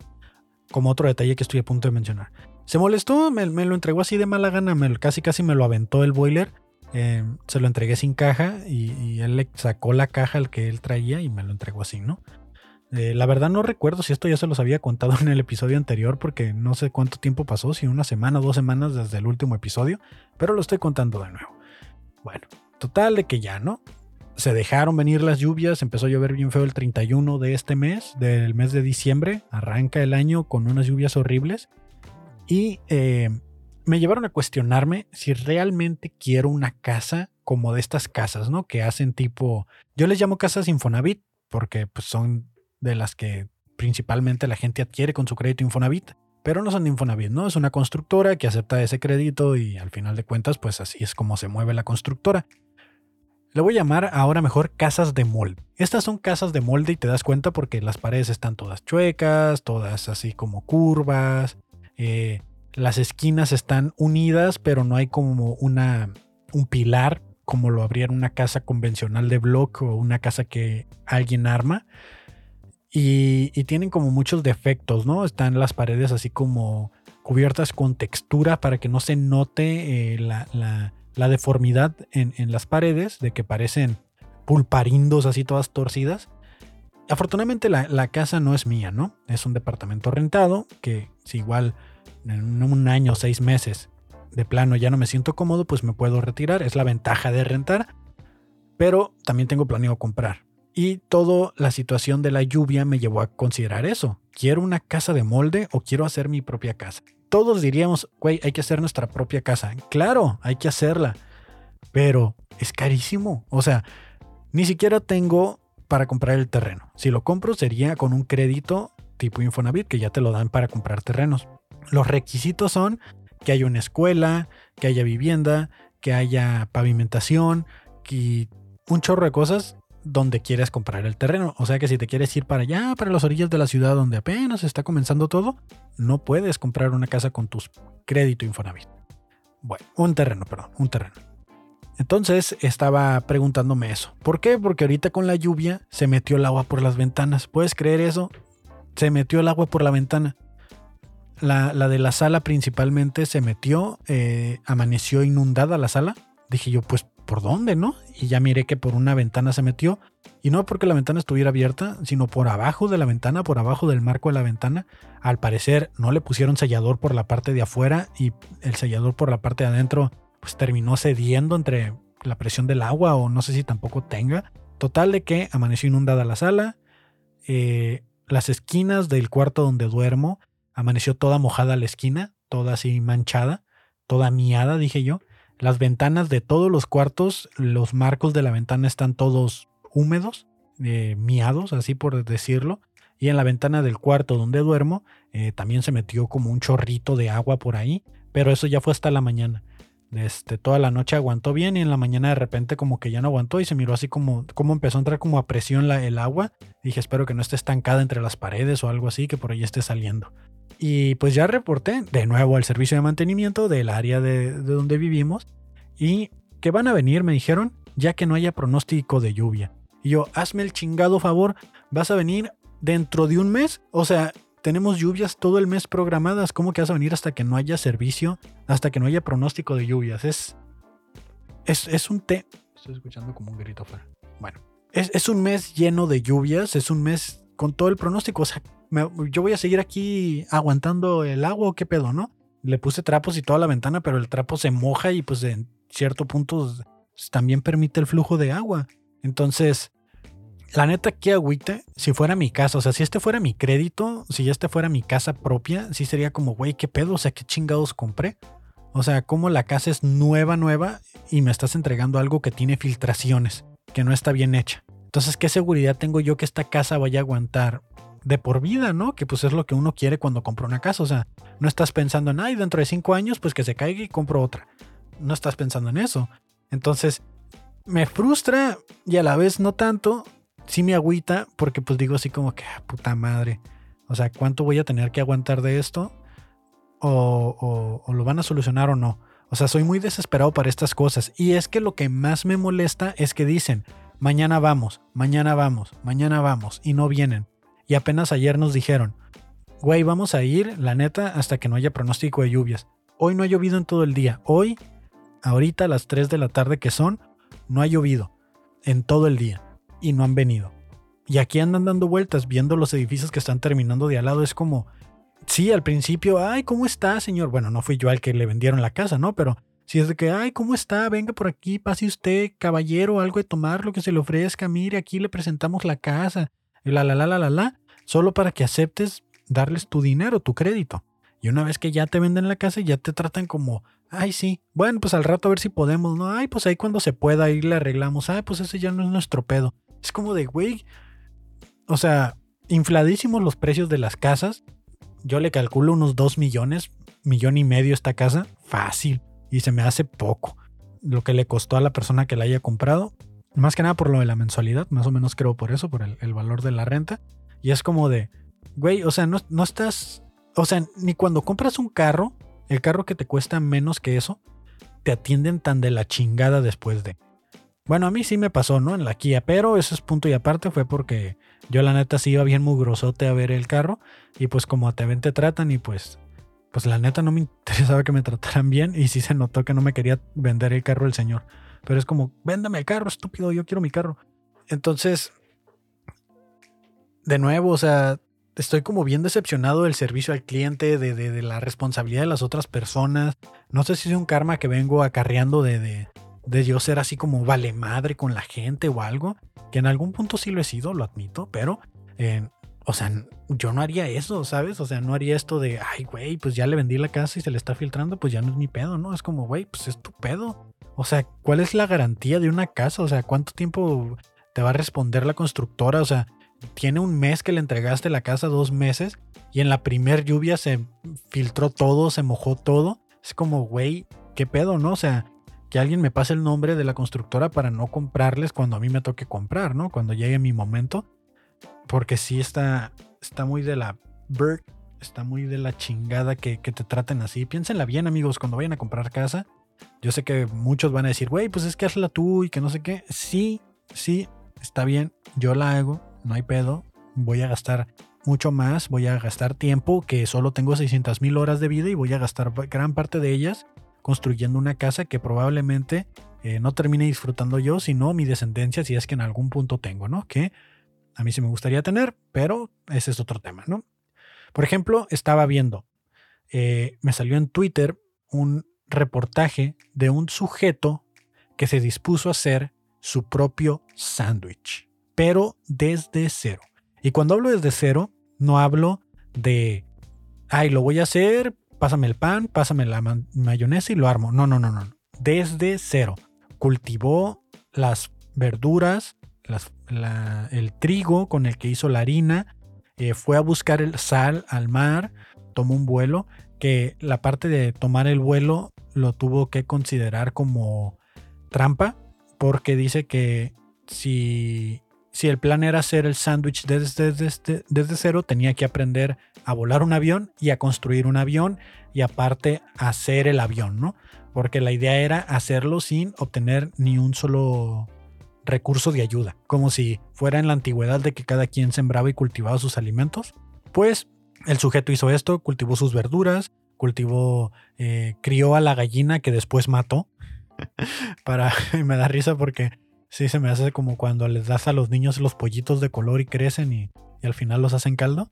Como otro detalle que estoy a punto de mencionar. Se molestó, me, lo entregó así de mala gana, casi casi me lo aventó el boiler. Eh, se lo entregué sin caja y, él le sacó la caja al que él traía y me lo entregó así, ¿no? Eh, la verdad no recuerdo si esto ya se los había contado en el episodio anterior porque no sé cuánto tiempo pasó, si una semana dos semanas desde el último episodio, pero lo estoy contando de nuevo. Bueno, total de que ya, ¿no? Se dejaron venir las lluvias, empezó a llover bien feo el 31 de este mes, del mes de diciembre, arranca el año con unas lluvias horribles y eh, me llevaron a cuestionarme si realmente quiero una casa como de estas casas, ¿no? Que hacen tipo, yo les llamo casas Infonavit porque pues, son de las que principalmente la gente adquiere con su crédito Infonavit. Pero no son Infonavit, ¿no? Es una constructora que acepta ese crédito y al final de cuentas, pues así es como se mueve la constructora. Le voy a llamar ahora mejor casas de molde. Estas son casas de molde y te das cuenta porque las paredes están todas chuecas, todas así como curvas. Eh, las esquinas están unidas, pero no hay como una, un pilar como lo habría en una casa convencional de bloque o una casa que alguien arma. Y, tienen como muchos defectos, ¿no? Están las paredes así como cubiertas con textura para que no se note eh, la, deformidad en, las paredes, de que parecen pulparindos así todas torcidas. Afortunadamente la, la, casa no es mía, ¿no? Es un departamento rentado que si igual en un año, seis meses, de plano ya no me siento cómodo, pues me puedo retirar. Es la ventaja de rentar. Pero también tengo planeado comprar. Y toda la situación de la lluvia me llevó a considerar eso. ¿Quiero una casa de molde o quiero hacer mi propia casa? Todos diríamos, güey, hay que hacer nuestra propia casa. Claro, hay que hacerla. Pero es carísimo. O sea, ni siquiera tengo para comprar el terreno. Si lo compro sería con un crédito tipo Infonavit, que ya te lo dan para comprar terrenos. Los requisitos son que haya una escuela, que haya vivienda, que haya pavimentación, que un chorro de cosas donde quieres comprar el terreno. O sea que si te quieres ir para allá, para las orillas de la ciudad donde apenas está comenzando todo, no puedes comprar una casa con tus crédito Infonavit. Bueno, un terreno, perdón, un terreno. Entonces estaba preguntándome eso. ¿Por qué? Porque ahorita con la lluvia se metió el agua por las ventanas. ¿Puedes creer eso? Se metió el agua por la ventana. La, de la sala principalmente se metió, eh, amaneció inundada la sala. Dije yo, pues por dónde, ¿no? Y ya miré que por una ventana se metió. Y no porque la ventana estuviera abierta, sino por abajo de la ventana, por abajo del marco de la ventana. Al parecer no le pusieron sellador por la parte de afuera y el sellador por la parte de adentro pues terminó cediendo entre la presión del agua o no sé si tampoco tenga. Total de que amaneció inundada la sala. Eh, las esquinas del cuarto donde duermo amaneció toda mojada la esquina, toda así manchada, toda miada, dije yo. Las ventanas de todos los cuartos, los marcos de la ventana están todos húmedos, eh, miados, así por decirlo. Y en la ventana del cuarto donde duermo eh, también se metió como un chorrito de agua por ahí, pero eso ya fue hasta la mañana. Este, toda la noche aguantó bien y en la mañana de repente como que ya no aguantó y se miró así como, como empezó a entrar como a presión la, el agua. Dije, espero que no esté estancada entre las paredes o algo así, que por ahí esté saliendo. Y pues ya reporté de nuevo al servicio de mantenimiento del área de, donde vivimos y que van a venir, me dijeron, ya que no haya pronóstico de lluvia. Y yo, hazme el chingado favor, vas a venir dentro de un mes. O sea, tenemos lluvias todo el mes programadas. ¿Cómo que vas a venir hasta que no haya servicio? Hasta que no haya pronóstico de lluvias. Es. Es, es un té. Estoy escuchando como un grito. Bueno, es, es, un mes lleno de lluvias. Es un mes con todo el pronóstico. O sea, yo voy a seguir aquí aguantando el agua o qué pedo, ¿no? Le puse trapos y toda la ventana, pero el trapo se moja y pues en cierto punto también permite el flujo de agua. Entonces, la neta, qué agüita si fuera mi casa. O sea, si este fuera mi crédito, si este fuera mi casa propia, sí sería como, güey, qué pedo, o sea, qué chingados compré. O sea, como la casa es nueva, nueva y me estás entregando algo que tiene filtraciones, que no está bien hecha. Entonces, ¿qué seguridad tengo yo que esta casa vaya a aguantar de por vida, ¿no? Que pues es lo que uno quiere cuando compra una casa. O sea, no estás pensando en, ay, dentro de cinco años, pues que se caiga y compro otra. No estás pensando en eso. Entonces, me frustra y a la vez no tanto. Sí me agüita porque pues digo así como que, ah, puta madre. O sea, ¿cuánto voy a tener que aguantar de esto? O, o lo van a solucionar o no. O sea, soy muy desesperado para estas cosas. Y es que lo que más me molesta es que dicen, mañana vamos, mañana vamos, mañana vamos, y no vienen. Y apenas ayer nos dijeron, güey, vamos a ir, la neta, hasta que no haya pronóstico de lluvias. Hoy no ha llovido en todo el día. Hoy, ahorita a las 3 de la tarde que son, no ha llovido en todo el día. Y no han venido. Y aquí andan dando vueltas viendo los edificios que están terminando de al lado. Es como, sí, al principio, ay, ¿cómo está, señor? Bueno, no fui yo al que le vendieron la casa, ¿no? Pero si es de que, ay, ¿cómo está? Venga por aquí, pase usted, caballero, algo de tomar, lo que se le ofrezca. Mire, aquí le presentamos la casa. La, la, la, la, la, la. Solo para que aceptes darles tu dinero, tu crédito. Y una vez que ya te venden la casa, ya te tratan como, ay, sí, bueno, pues al rato a ver si podemos, ¿no? Ay, pues ahí cuando se pueda, ahí le arreglamos. Ay, pues ese ya no es nuestro pedo. Es como de, güey, o sea, infladísimos los precios de las casas. Yo le calculo unos 2 millones, millón y medio esta casa, fácil. Y se me hace poco lo que le costó a la persona que la haya comprado. Más que nada por lo de la mensualidad, más o menos creo por eso, por el, valor de la renta. Y es como de, güey, o sea, no, no estás, o sea, ni cuando compras un carro, el carro que te cuesta menos que eso, te atienden tan de la chingada después de. Bueno, a mí sí me pasó, ¿no? En la Kia, pero eso es punto y aparte, fue porque yo la neta sí iba bien mugrosote a ver el carro y pues como te ven te tratan y pues, pues la neta no me interesaba que me trataran bien y sí se notó que no me quería vender el carro el señor. Pero es como, véndame el carro, estúpido, yo quiero mi carro. Entonces, de nuevo, o sea, estoy como bien decepcionado del servicio al cliente, de, de, la responsabilidad de las otras personas. No sé si es un karma que vengo acarreando de, de, de, yo ser así como vale madre con la gente o algo, que en algún punto sí lo he sido, lo admito, pero, eh, o sea, yo no haría eso, ¿sabes? O sea, no haría esto de, ay, güey, pues ya le vendí la casa y se le está filtrando, pues ya no es mi pedo, ¿no? Es como, güey, pues es tu pedo. O sea, ¿cuál es la garantía de una casa? O sea, ¿cuánto tiempo te va a responder la constructora? O sea, tiene un mes que le entregaste la casa, dos meses, y en la primer lluvia se filtró todo, se mojó todo. Es como, güey, ¿qué pedo, no? O sea, que alguien me pase el nombre de la constructora para no comprarles cuando a mí me toque comprar, ¿no? Cuando llegue mi momento. Porque sí está, está muy de la Berg, está muy de la chingada que, que te traten así. Piénsenla bien, amigos, cuando vayan a comprar casa. Yo sé que muchos van a decir, güey, pues es que hazla tú y que no sé qué. Sí, sí, está bien, yo la hago, no hay pedo, voy a gastar mucho más, voy a gastar tiempo que solo tengo 600 mil horas de vida y voy a gastar gran parte de ellas construyendo una casa que probablemente eh, no termine disfrutando yo, sino mi descendencia, si es que en algún punto tengo, ¿no? Que a mí sí me gustaría tener, pero ese es otro tema, ¿no? Por ejemplo, estaba viendo, eh, me salió en Twitter un reportaje de un sujeto que se dispuso a hacer su propio sándwich pero desde cero. Y cuando hablo desde cero, no hablo de, ay, lo voy a hacer, pásame el pan, pásame la mayonesa y lo armo. No, no, no, no. Desde cero. Cultivó las verduras, el trigo con el que hizo la harina, eh, fue a buscar el sal al mar, tomó un vuelo, que la parte de tomar el vuelo lo tuvo que considerar como trampa, porque dice que si si el plan era hacer el sándwich desde, desde, desde, cero, tenía que aprender a volar un avión y a construir un avión y aparte hacer el avión, ¿no? Porque la idea era hacerlo sin obtener ni un solo recurso de ayuda, como si fuera en la antigüedad de que cada quien sembraba y cultivaba sus alimentos. Pues el sujeto hizo esto, cultivó sus verduras, cultivó, eh, crió a la gallina que después mató. Para, me da risa porque Sí, se me hace como cuando les das a los niños los pollitos de color y crecen y, al final los hacen caldo.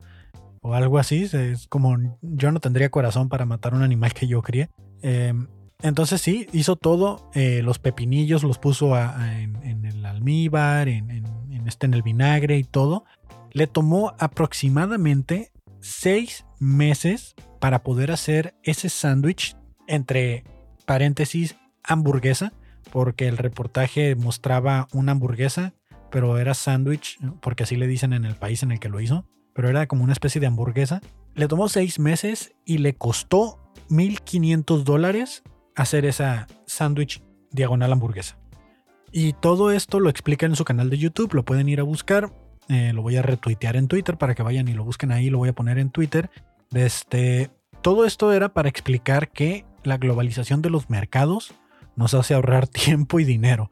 O algo así. Es como yo no tendría corazón para matar un animal que yo crié. Em, entonces sí, hizo todo. Eh, los pepinillos los puso en, el almíbar, en, este, en el vinagre y todo. Le tomó aproximadamente seis meses para poder hacer ese sándwich entre paréntesis hamburguesa porque el reportaje mostraba una hamburguesa, pero era sándwich, porque así le dicen en el país en el que lo hizo, pero era como una especie de hamburguesa. Le tomó seis meses y le costó 1.500 dólares hacer esa sándwich diagonal hamburguesa. Y todo esto lo explica en su canal de YouTube, lo pueden ir a buscar, eh, lo voy a retuitear en Twitter para que vayan y lo busquen ahí, lo voy a poner en Twitter. Este, todo esto era para explicar que la globalización de los mercados nos hace ahorrar tiempo y dinero.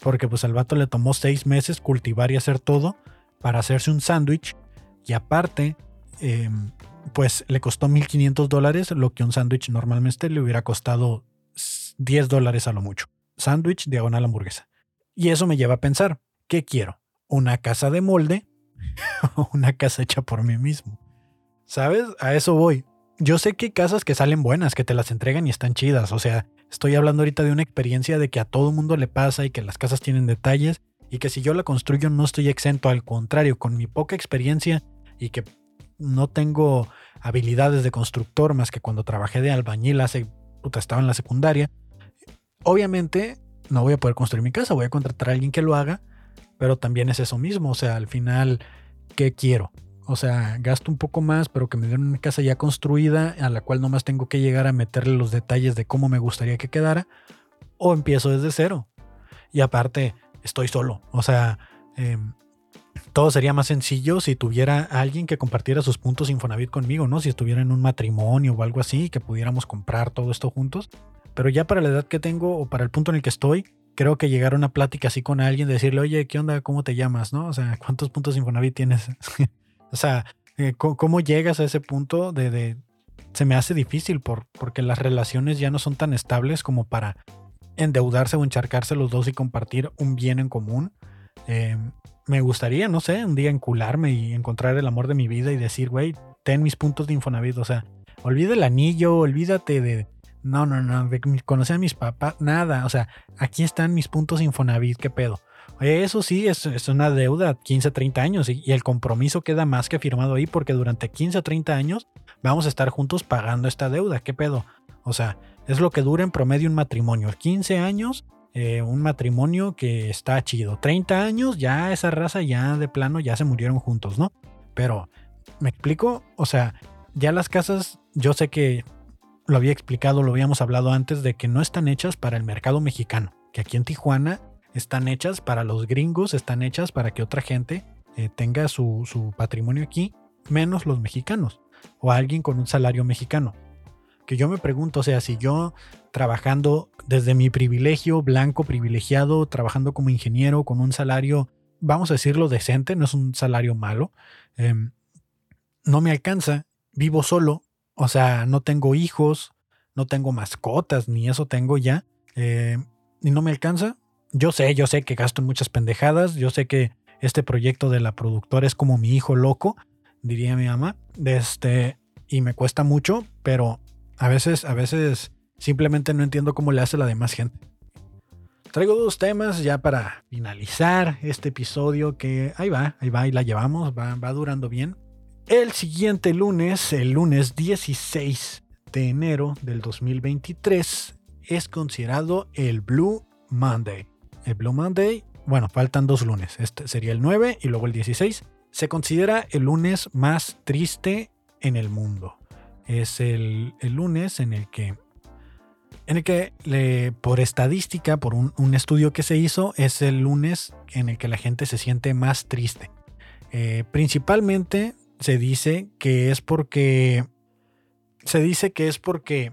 porque pues al vato le tomó seis meses cultivar y hacer todo para hacerse un sándwich y aparte, em, pues le costó 1.500 dólares, lo que un sándwich normalmente le hubiera costado 10 dólares a lo mucho. Sándwich diagonal hamburguesa. Y eso me lleva a pensar, ¿qué quiero? ¿Una casa de molde o una casa hecha por mí mismo? ¿Sabes? A eso voy. Yo sé que hay casas que salen buenas, que te las entregan y están chidas. O sea, estoy hablando ahorita de una experiencia de que a todo mundo le pasa y que las casas tienen detalles y que si yo la construyo no estoy exento, al contrario, con mi poca experiencia y que no tengo habilidades de constructor más que cuando trabajé de albañil hace, puta, estaba en la secundaria, obviamente no voy a poder construir mi casa, voy a contratar a alguien que lo haga, pero también es eso mismo, o sea, al final, ¿qué quiero? O sea, gasto un poco más, pero que me den una casa ya construida a la cual nomás tengo que llegar a meterle los detalles de cómo me gustaría que quedara, o empiezo desde cero. Y aparte, estoy solo. O sea, em, todo sería más sencillo si tuviera alguien que compartiera sus puntos Infonavit conmigo, ¿no? Si estuviera en un matrimonio o algo así, que pudiéramos comprar todo esto juntos. Pero ya para la edad que tengo o para el punto en el que estoy, creo que llegar a una plática así con alguien, decirle, oye, ¿qué onda? ¿Cómo te llamas? ¿No? O sea, ¿cuántos puntos Infonavit tienes? o sea, eh, ¿cómo llegas a ese punto de. Se me hace difícil por, porque las relaciones ya no son tan estables como para endeudarse o encharcarse los dos y compartir un bien en común. Eh, me gustaría, no sé, un día encularme y encontrar el amor de mi vida y decir, güey, ten mis puntos de Infonavit. O sea, olvida el anillo, olvídate de. No, no, no, de conocer a mis papás, nada. O sea, aquí están mis puntos Infonavit, qué pedo. Eso sí, es, una deuda 15, 30 años y, y, el compromiso queda más que firmado ahí porque durante 15 o 30 años vamos a estar juntos pagando esta deuda. ¿Qué pedo? O sea, es lo que dura en promedio un matrimonio. 15 años, eh, un matrimonio que está chido. 30 años, ya esa raza ya de plano ya se murieron juntos, ¿no? Pero, ¿me explico? O sea, ya las casas, yo sé que lo había explicado, lo habíamos hablado antes, de que no están hechas para el mercado mexicano. Que aquí en Tijuana están hechas para los gringos, están hechas para que otra gente eh, tenga su, su patrimonio aquí, menos los mexicanos o alguien con un salario mexicano que yo me pregunto, o sea, si yo trabajando desde mi privilegio, blanco, privilegiado, trabajando como ingeniero con un salario, vamos a decirlo, decente, no es un salario malo, em, no me alcanza, vivo solo, o sea, no tengo hijos, no tengo mascotas, ni eso tengo ya, eh, y no me alcanza. Yo sé, yo sé que gasto en muchas pendejadas, yo sé que este proyecto de la productora es como mi hijo loco, diría mi mamá, este, y me cuesta mucho, pero a veces, a veces simplemente no entiendo cómo le hace la demás gente. Traigo dos temas ya para finalizar este episodio que ahí va, ahí va y la llevamos, va, va durando bien. El siguiente lunes, el lunes 16 de enero del 2023, es considerado el Blue Monday. El Blue Monday, bueno, faltan dos lunes. Este sería el 9 y luego el 16. Se considera el lunes más triste en el mundo es el, lunes en el que, en el que por estadística, por un, estudio que se hizo, es el lunes en el que la gente se siente más triste. Eh, principalmente se dice que es porque se dice que es porque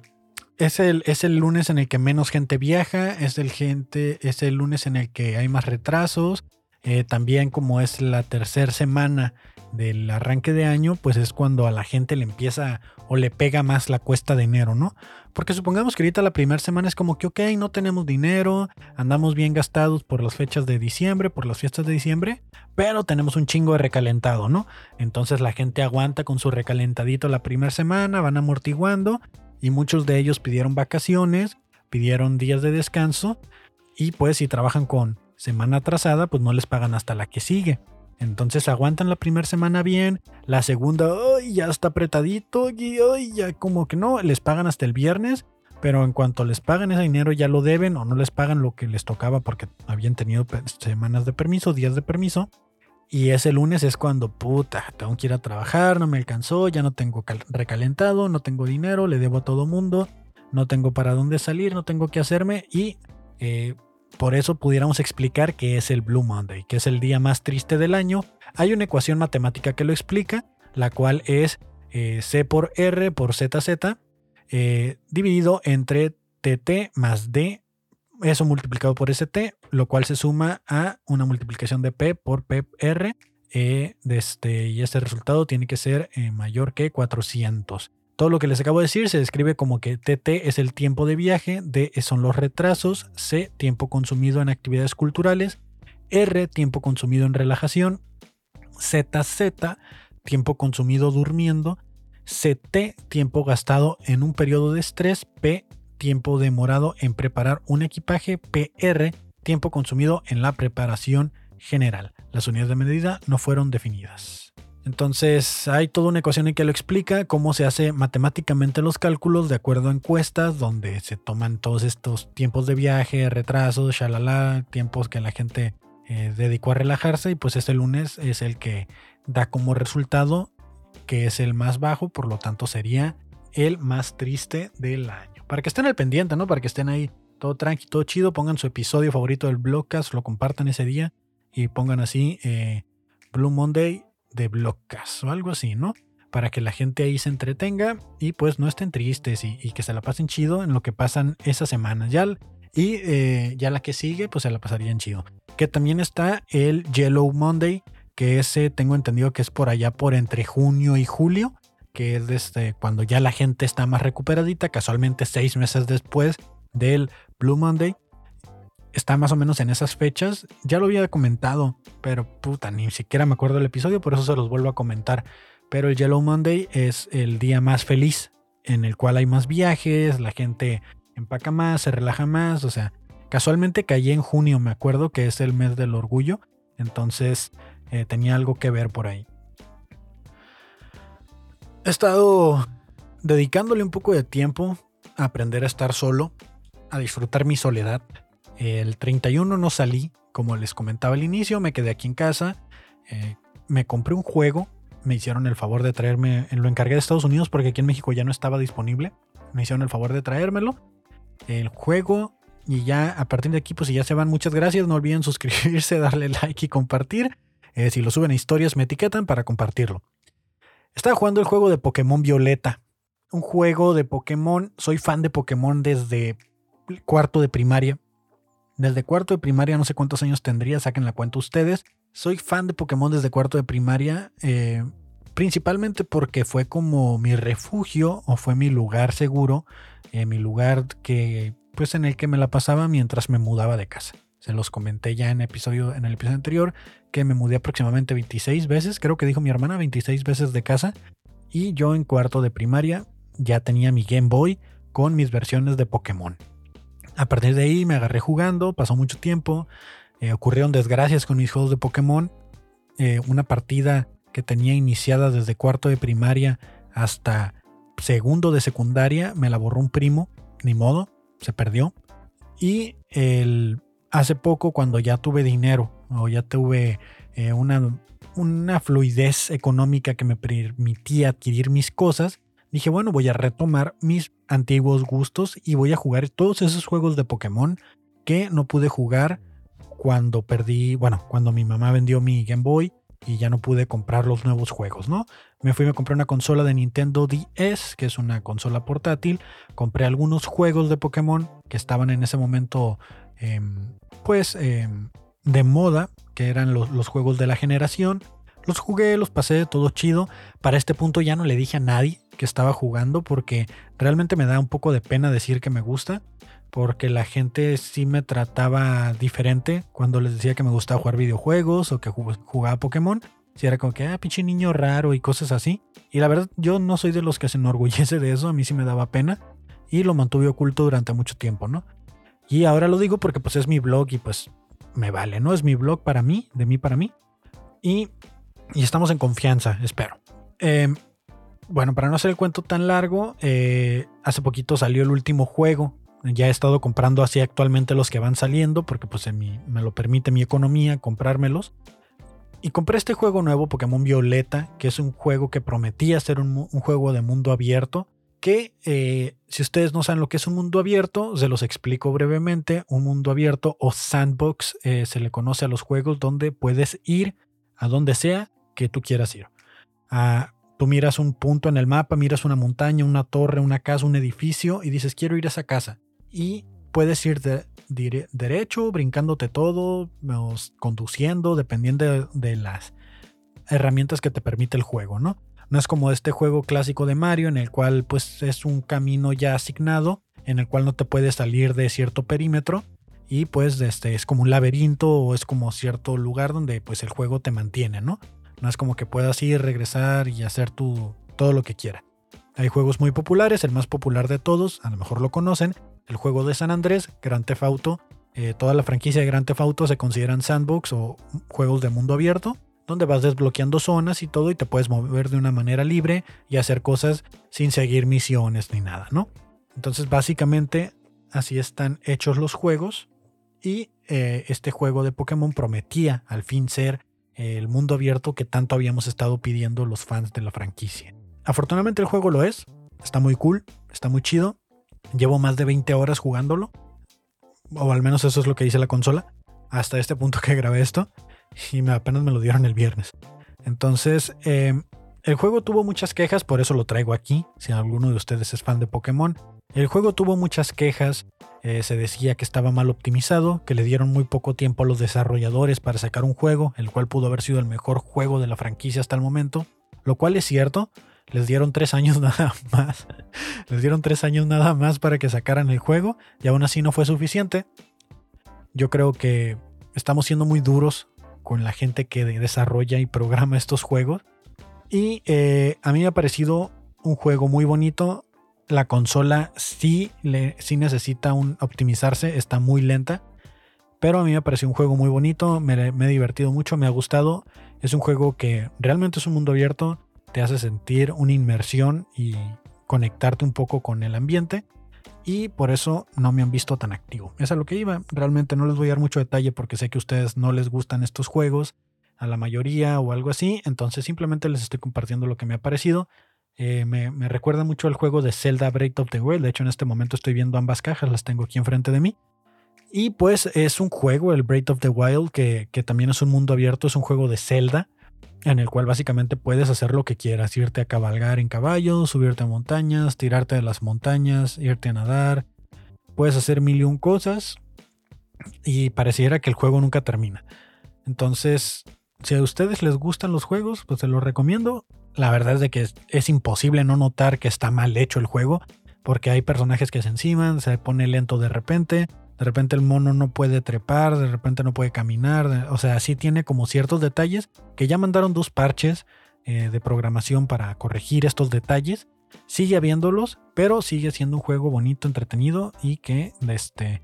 es el, es el lunes en el que menos gente viaja, es el, gente, es el lunes en el que hay más retrasos, eh, también como es la tercera semana del arranque de año, pues es cuando a la gente le empieza o le pega más la cuesta de enero, ¿no? Porque supongamos que ahorita la primera semana es como que, ok, no tenemos dinero, andamos bien gastados por las fechas de diciembre, por las fiestas de diciembre, pero tenemos un chingo de recalentado, ¿no? Entonces la gente aguanta con su recalentadito la primera semana, van amortiguando y muchos de ellos pidieron vacaciones, pidieron días de descanso y pues si trabajan con semana atrasada, pues no les pagan hasta la que sigue. Entonces aguantan la primera semana bien, la segunda, ¡ay! ya está apretadito, y ¡ay! ya como que no, les pagan hasta el viernes, pero en cuanto les pagan ese dinero ya lo deben o no les pagan lo que les tocaba porque habían tenido semanas de permiso, días de permiso. Y ese lunes es cuando, puta, tengo que ir a trabajar, no me alcanzó, ya no tengo recalentado, no tengo dinero, le debo a todo mundo, no tengo para dónde salir, no tengo qué hacerme y eh, por eso pudiéramos explicar que es el Blue Monday, que es el día más triste del año. Hay una ecuación matemática que lo explica, la cual es eh, C por R por ZZ eh, dividido entre TT más D eso multiplicado por ST, lo cual se suma a una multiplicación de P por PR. Eh, de este, y este resultado tiene que ser eh, mayor que 400. Todo lo que les acabo de decir se describe como que TT es el tiempo de viaje, D son los retrasos, C tiempo consumido en actividades culturales, R tiempo consumido en relajación, ZZ tiempo consumido durmiendo, CT tiempo gastado en un periodo de estrés, P tiempo demorado en preparar un equipaje, PR, tiempo consumido en la preparación general. Las unidades de medida no fueron definidas. Entonces hay toda una ecuación en que lo explica cómo se hace matemáticamente los cálculos de acuerdo a encuestas donde se toman todos estos tiempos de viaje, retrasos, shalala, tiempos que la gente eh, dedicó a relajarse y pues este lunes es el que da como resultado que es el más bajo, por lo tanto sería el más triste del año para que estén al pendiente, ¿no? Para que estén ahí todo tranqui, todo chido, pongan su episodio favorito del Blogcast, lo compartan ese día y pongan así eh, Blue Monday de Blogcast o algo así, ¿no? Para que la gente ahí se entretenga y pues no estén tristes y, que se la pasen chido en lo que pasan esas semanas. Ya, y eh, ya la que sigue, pues se la pasarían chido. Que también está el Yellow Monday, que ese tengo entendido que es por allá por entre junio y julio que es desde cuando ya la gente está más recuperadita, casualmente seis meses después del Blue Monday. Está más o menos en esas fechas. Ya lo había comentado, pero puta, ni siquiera me acuerdo del episodio, por eso se los vuelvo a comentar. Pero el Yellow Monday es el día más feliz, en el cual hay más viajes, la gente empaca más, se relaja más. O sea, casualmente caí en junio, me acuerdo que es el mes del orgullo. Entonces eh, tenía algo que ver por ahí he estado dedicándole un poco de tiempo a aprender a estar solo, a disfrutar mi soledad. El 31 no salí, como les comentaba al inicio, me quedé aquí en casa, eh, me compré un juego, me hicieron el favor de traerme, lo encargué de Estados Unidos porque aquí en México ya no estaba disponible, me hicieron el favor de traérmelo. El juego y ya a partir de aquí, pues si ya se van, muchas gracias. No olviden suscribirse, darle like y compartir. Eh, si lo suben a historias, me etiquetan para compartirlo. Estaba jugando el juego de Pokémon Violeta. Un juego de Pokémon. Soy fan de Pokémon desde cuarto de primaria. Desde cuarto de primaria, no sé cuántos años tendría, saquen la cuenta ustedes. Soy fan de Pokémon desde cuarto de primaria. Eh, principalmente porque fue como mi refugio o fue mi lugar seguro. Eh, mi lugar que, pues en el que me la pasaba mientras me mudaba de casa. Se los comenté ya en, episodio, en el episodio anterior que me mudé aproximadamente 26 veces, creo que dijo mi hermana 26 veces de casa. Y yo en cuarto de primaria ya tenía mi Game Boy con mis versiones de Pokémon. A partir de ahí me agarré jugando, pasó mucho tiempo, eh, ocurrieron desgracias con mis juegos de Pokémon. Eh, una partida que tenía iniciada desde cuarto de primaria hasta segundo de secundaria me la borró un primo, ni modo, se perdió. Y hace poco cuando ya tuve dinero o ya tuve eh, una fluidez económica que me permitía adquirir mis cosas, dije, bueno, voy a retomar mis antiguos gustos y voy a jugar todos esos juegos de Pokémon que no pude jugar cuando perdí, bueno, cuando mi mamá vendió mi Game Boy y ya no pude comprar los nuevos juegos, ¿no? Me fui a comprar una consola de Nintendo DS, que es una consola portátil, compré algunos juegos de Pokémon que estaban en ese momento Em, pues em, de moda, que eran los, juegos de la generación. Los jugué, los pasé, todo chido. Para este punto ya no le dije a nadie que estaba jugando porque realmente me da un poco de pena decir que me gusta. Porque la gente sí me trataba diferente cuando les decía que me gustaba jugar videojuegos o que jugaba Pokémon. Si era como que, ah, pinche niño raro y cosas así. Y la verdad, yo no soy de los que se enorgullece de eso. A mí sí me daba pena. Y lo mantuve oculto durante mucho tiempo, ¿no? Y ahora lo digo porque pues es mi blog y pues me vale, ¿no? Es mi blog para mí, de mí para mí. Y, estamos en confianza, espero. Em, bueno, para no hacer el cuento tan largo, eh, hace poquito salió el último juego. Ya he estado comprando así actualmente los que van saliendo porque pues me lo permite mi economía comprármelos. Y compré este juego nuevo, Pokémon Violeta, que es un juego que prometía ser un, juego de mundo abierto que eh, si ustedes no saben lo que es un mundo abierto, se los explico brevemente. Un mundo abierto o sandbox eh, se le conoce a los juegos donde puedes ir a donde sea que tú quieras ir. Ah, tú miras un punto en el mapa, miras una montaña, una torre, una casa, un edificio y dices quiero ir a esa casa. Y puedes ir derecho, brincándote todo, conduciendo, dependiendo de, las herramientas que te permite el juego, ¿no? No es como este juego clásico de Mario en el cual pues es un camino ya asignado, en el cual no te puedes salir de cierto perímetro y pues este es como un laberinto o es como cierto lugar donde pues el juego te mantiene, ¿no? No es como que puedas ir, regresar y hacer tu, todo lo que quiera. Hay juegos muy populares, el más popular de todos, a lo mejor lo conocen, el juego de San Andrés, Grand Theft Auto. Eh, toda la franquicia de Grand Theft Auto se consideran sandbox o juegos de mundo abierto, donde vas desbloqueando zonas y todo y te puedes mover de una manera libre y hacer cosas sin seguir misiones ni nada, ¿no? Entonces básicamente así están hechos los juegos y eh, este juego de Pokémon prometía al fin ser el mundo abierto que tanto habíamos estado pidiendo los fans de la franquicia. Afortunadamente el juego lo es, está muy cool, está muy chido. Llevo más de 20 horas jugándolo, o al menos eso es lo que dice la consola, hasta este punto que grabé esto, y me, apenas me lo dieron el viernes. Entonces, em, el juego tuvo muchas quejas, por eso lo traigo aquí, si alguno de ustedes es fan de Pokémon. El juego tuvo muchas quejas, eh, se decía que estaba mal optimizado, que le dieron muy poco tiempo a los desarrolladores para sacar un juego, el cual pudo haber sido el mejor juego de la franquicia hasta el momento, lo cual es cierto, les dieron tres años nada más. Les dieron tres años nada más para que sacaran el juego y aún así no fue suficiente. Yo creo que estamos siendo muy duros con la gente que desarrolla y programa estos juegos. Y eh, a mí me ha parecido un juego muy bonito. La consola sí, necesita un, optimizarse, está muy lenta. Pero a mí me parecido un juego muy bonito, me, me he divertido mucho, me ha gustado. Es un juego que realmente es un mundo abierto te hace sentir una inmersión y conectarte un poco con el ambiente. Y por eso no me han visto tan activo. Es a lo que iba. Realmente no les voy a dar mucho detalle porque sé que a ustedes no les gustan estos juegos, a la mayoría o algo así. Entonces simplemente les estoy compartiendo lo que me ha parecido. Eh, me, recuerda mucho al juego de Zelda Breath of the Wild. De hecho, en este momento estoy viendo ambas cajas, las tengo aquí enfrente de mí. Y pues es un juego, el Breath of the Wild, que, que también es un mundo abierto, es un juego de Zelda en el cual básicamente puedes hacer lo que quieras, irte a cabalgar en caballo, subirte a montañas, tirarte de las montañas, irte a nadar, puedes hacer mil y un cosas y pareciera que el juego nunca termina. Entonces, si a ustedes les gustan los juegos, pues se los recomiendo. La verdad es de que es, imposible no notar que está mal hecho el juego, porque hay personajes que se enciman, se pone lento de repente, de repente el mono no puede trepar, de repente no puede caminar, o sea, sí tiene como ciertos detalles que ya mandaron dos parches eh, de programación para corregir estos detalles. Sigue habiéndolos, pero sigue siendo un juego bonito, entretenido y que este,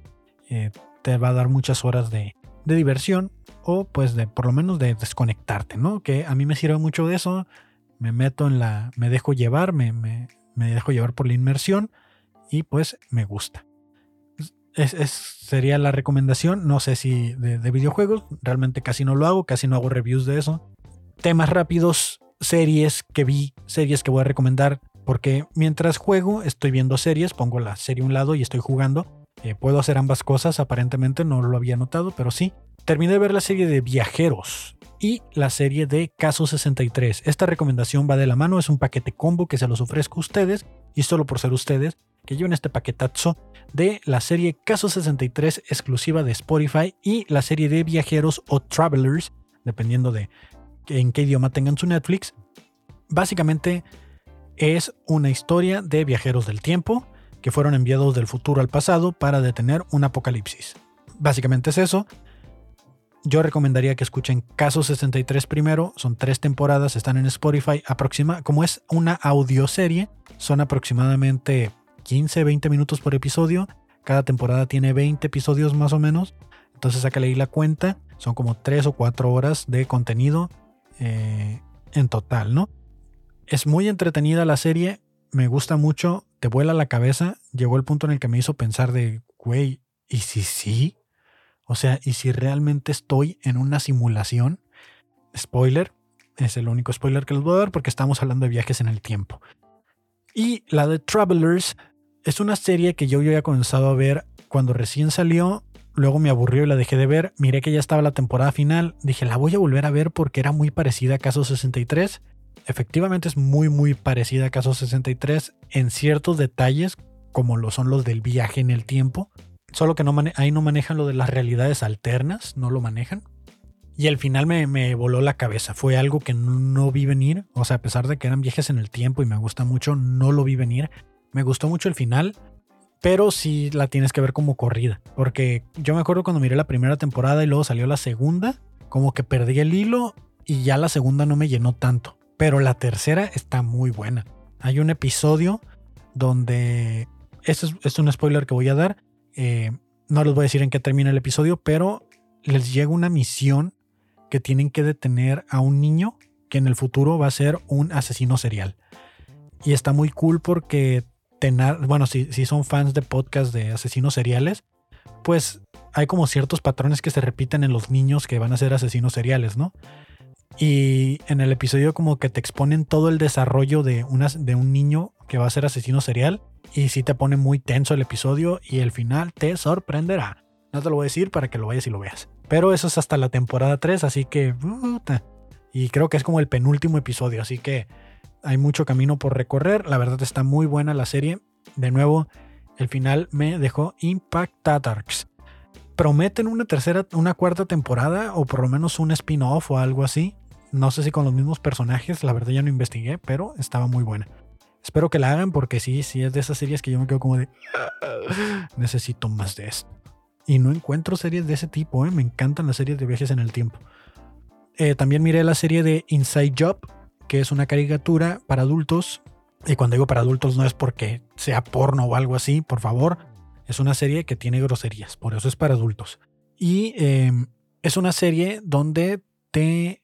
eh, te va a dar muchas horas de, diversión o pues de por lo menos de desconectarte, ¿no? Que a mí me sirve mucho de eso, me meto en la, me dejo llevar, me, me, me dejo llevar por la inmersión y pues me gusta es, sería la recomendación. No sé si de, videojuegos, realmente casi no lo hago, casi no hago reviews de eso. Temas rápidos, series que vi, series que voy a recomendar, porque mientras juego estoy viendo series, pongo la serie a un lado y estoy jugando. Eh, puedo hacer ambas cosas, aparentemente no lo había notado, pero sí. Terminé de ver la serie de Viajeros y la serie de Caso 63. Esta recomendación va de la mano, es un paquete combo que se los ofrezco a ustedes y solo por ser ustedes que lleven este paquetazo de la serie Caso 63 exclusiva de Spotify y la serie de viajeros o travelers, dependiendo de en qué idioma tengan su Netflix. Básicamente es una historia de viajeros del tiempo que fueron enviados del futuro al pasado para detener un apocalipsis. Básicamente es eso. Yo recomendaría que escuchen Caso 63 primero, son tres temporadas, están en Spotify, aproxima, como es una audioserie, son aproximadamente 15, 20 minutos por episodio. Cada temporada tiene 20 episodios más o menos. Entonces sácale ahí la cuenta. Son como 3 o 4 horas de contenido eh, en total, ¿no? Es muy entretenida la serie. Me gusta mucho. Te vuela la cabeza. Llegó el punto en el que me hizo pensar de, güey, ¿y si sí? O sea, ¿y si realmente estoy en una simulación? Spoiler. Es el único spoiler que les voy a dar porque estamos hablando de viajes en el tiempo. Y la de Travelers es una serie que yo, ya había comenzado a ver cuando recién salió. Luego me aburrió y la dejé de ver. Miré que ya estaba la temporada final. Dije, la voy a volver a ver porque era muy parecida a Caso 63. Efectivamente es muy muy parecida a Caso 63 en ciertos detalles, como lo son los del viaje en el tiempo. Solo que no ahí no manejan lo de las realidades alternas, no lo manejan. Y al final me, me, voló la cabeza. Fue algo que no, vi venir. O sea, a pesar de que eran viajes en el tiempo y me gusta mucho, no lo vi venir. Me gustó mucho el final, pero sí la tienes que ver como corrida. Porque yo me acuerdo cuando miré la primera temporada y luego salió la segunda, como que perdí el hilo y ya la segunda no me llenó tanto. Pero la tercera está muy buena. Hay un episodio donde... Esto es, un spoiler que voy a dar. Eh, no les voy a decir en qué termina el episodio, pero les llega una misión que tienen que detener a un niño que en el futuro va a ser un asesino serial. Y está muy cool porque, tener, bueno, si, si son fans de podcast de asesinos seriales, pues hay como ciertos patrones que se repiten en los niños que van a ser asesinos seriales, ¿no? Y en el episodio como que te exponen todo el desarrollo de, de un niño que va a ser asesino serial. Y sí te pone muy tenso el episodio y el final te sorprenderá. No te lo voy a decir para que lo vayas y lo veas. Pero eso es hasta la temporada 3, así que... Y creo que es como el penúltimo episodio, así que hay mucho camino por recorrer. La verdad está muy buena la serie. De nuevo, el final me dejó impactados. Prometen una tercera, una cuarta temporada o por lo menos un spin-off o algo así. No sé si con los mismos personajes, la verdad ya no investigué, pero estaba muy buena. Espero que la hagan porque sí, sí es de esas series que yo me quedo como de... Necesito más de esto. Y no encuentro series de ese tipo, ¿eh? me encantan las series de viajes en el tiempo. Eh, también miré la serie de Inside Job, que es una caricatura para adultos. Y cuando digo para adultos no es porque sea porno o algo así, por favor. Es una serie que tiene groserías, por eso es para adultos. Y em, es una serie donde te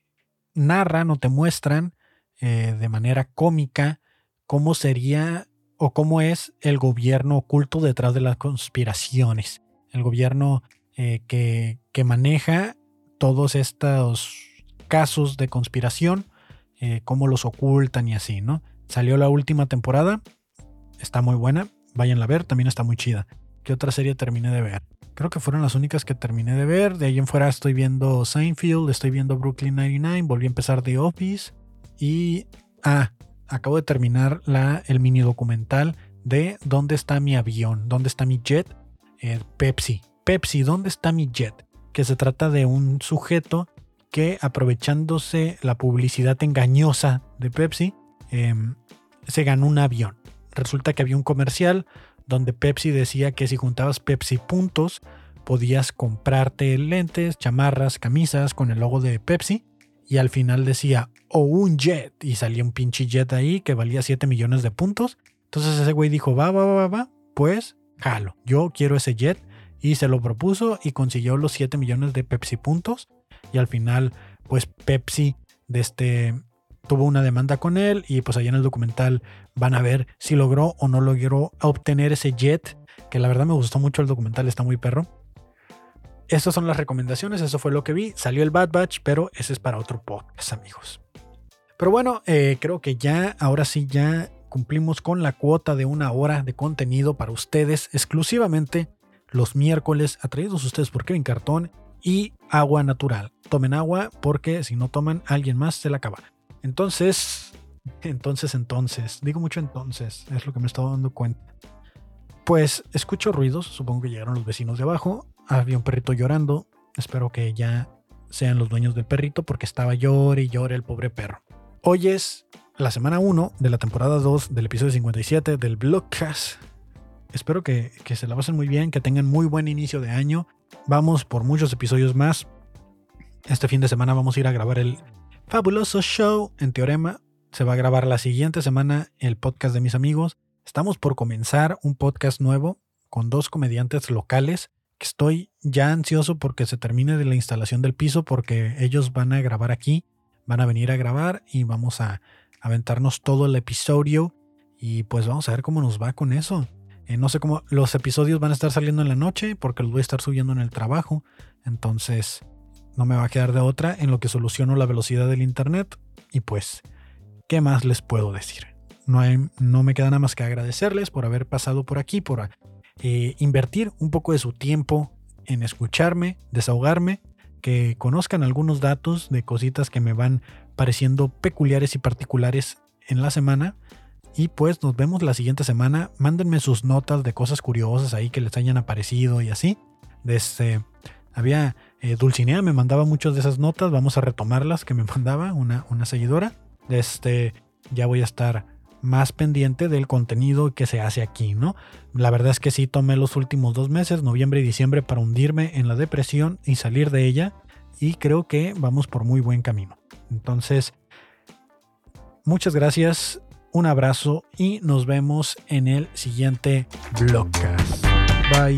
narran o te muestran eh, de manera cómica cómo sería o cómo es el gobierno oculto detrás de las conspiraciones el gobierno eh, que, maneja todos estos casos de conspiración, eh, cómo los ocultan y así, ¿no? Salió la última temporada, está muy buena, váyanla a ver, también está muy chida. ¿Qué otra serie terminé de ver? Creo que fueron las únicas que terminé de ver. De ahí en fuera estoy viendo Seinfeld, estoy viendo Brooklyn 99, volví a empezar The Office y... Ah, acabo de terminar la, el mini documental de ¿Dónde está mi avión? ¿Dónde está mi jet? Eh, Pepsi. Pepsi, ¿dónde está mi jet? Que se trata de un sujeto que aprovechándose la publicidad engañosa de Pepsi, em, se ganó un avión. Resulta que había un comercial donde Pepsi decía que si juntabas Pepsi puntos, podías comprarte lentes, chamarras, camisas con el logo de Pepsi. Y al final decía, o un jet. Y salía un pinche jet ahí que valía 7 millones de puntos. Entonces ese güey dijo, va, va, va, va, pues jalo, yo quiero ese jet y se lo propuso y consiguió los 7 millones de Pepsi puntos y al final pues Pepsi de este, tuvo una demanda con él y pues allá en el documental van a ver si logró o no logró obtener ese jet, que la verdad me gustó mucho el documental, está muy perro. Estas son las recomendaciones, eso fue lo que vi, salió el Bad Batch, pero ese es para otro podcast amigos. Pero bueno, eh, creo que ya, ahora sí, ya cumplimos con la cuota de una hora de contenido para ustedes exclusivamente los miércoles, atraídos ustedes por Kevin Cartón y agua natural. Tomen agua porque si no toman, alguien más se la acaba. Entonces, entonces, entonces, digo mucho entonces, es lo que me estaba dando cuenta. Pues escucho ruidos, supongo que llegaron los vecinos de abajo, había un perrito llorando, espero que ya sean los dueños del perrito porque estaba llore y llore el pobre perro. Hoy es la semana 1 de la temporada 2 del episodio 57 del Blogcast. Espero que, se la pasen muy bien, que tengan muy buen inicio de año. Vamos por muchos episodios más. Este fin de semana vamos a ir a grabar el fabuloso show en Teorema. Se va a grabar la siguiente semana el podcast de mis amigos. Estamos por comenzar un podcast nuevo con dos comediantes locales que estoy ya ansioso porque se termine de la instalación del piso porque ellos van a grabar aquí, van a venir a grabar y vamos a aventarnos todo el episodio y pues vamos a ver cómo nos va con eso. Eh, no sé cómo los episodios van a estar saliendo en la noche porque los voy a estar subiendo en el trabajo. Entonces no me va a quedar de otra en lo que soluciono la velocidad del internet. Y pues, ¿qué más les puedo decir? No, hay, no me queda nada más que agradecerles por haber pasado por aquí, por eh, invertir un poco de su tiempo en escucharme, desahogarme, que conozcan algunos datos de cositas que me van pareciendo peculiares y particulares en la semana Y pues nos vemos la siguiente semana. Mándenme sus notas de cosas curiosas ahí que les hayan aparecido y así. Desde, había eh, Dulcinea, me mandaba muchas de esas notas. Vamos a retomarlas que me mandaba una, una seguidora. Este, ya voy a estar más pendiente del contenido que se hace aquí, ¿no? La verdad es que sí tomé los últimos dos meses, noviembre y diciembre, para hundirme en la depresión y salir de ella. Y creo que vamos por muy buen camino. Entonces, muchas gracias, un abrazo y nos vemos en el siguiente vlogcast. Bye.